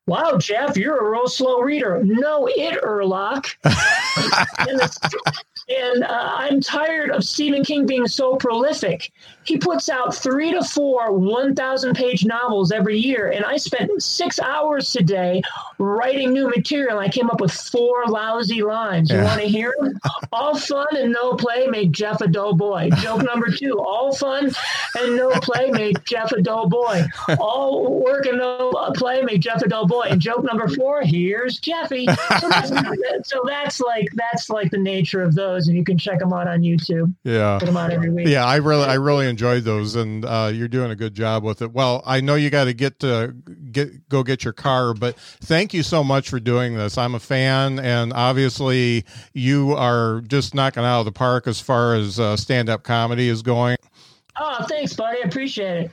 Wow, Jeff, you're a real slow reader. No, it Erlock. and, the, and uh, I'm tired of Stephen King being so prolific. He puts out three to four 1,000 page novels every year. And I spent six hours today writing new material. I came up with four lousy lines. You yeah. want to hear them? all fun and no play make Jeff a dull boy. Joke number two all fun and no play make Jeff a dull boy. All work and no play make Jeff a dull boy. And joke number four here's Jeffy. So that's, so that's like that's like the nature of those and you can check them out on YouTube. Yeah, put them out every week. Yeah, I really, I really enjoyed those, and uh, you're doing a good job with it. Well, I know you got to get to get go get your car, but thank you so much for doing this. I'm a fan, and obviously you are just knocking out of the park as far as uh, stand up comedy is going. Oh, thanks, buddy. I appreciate it.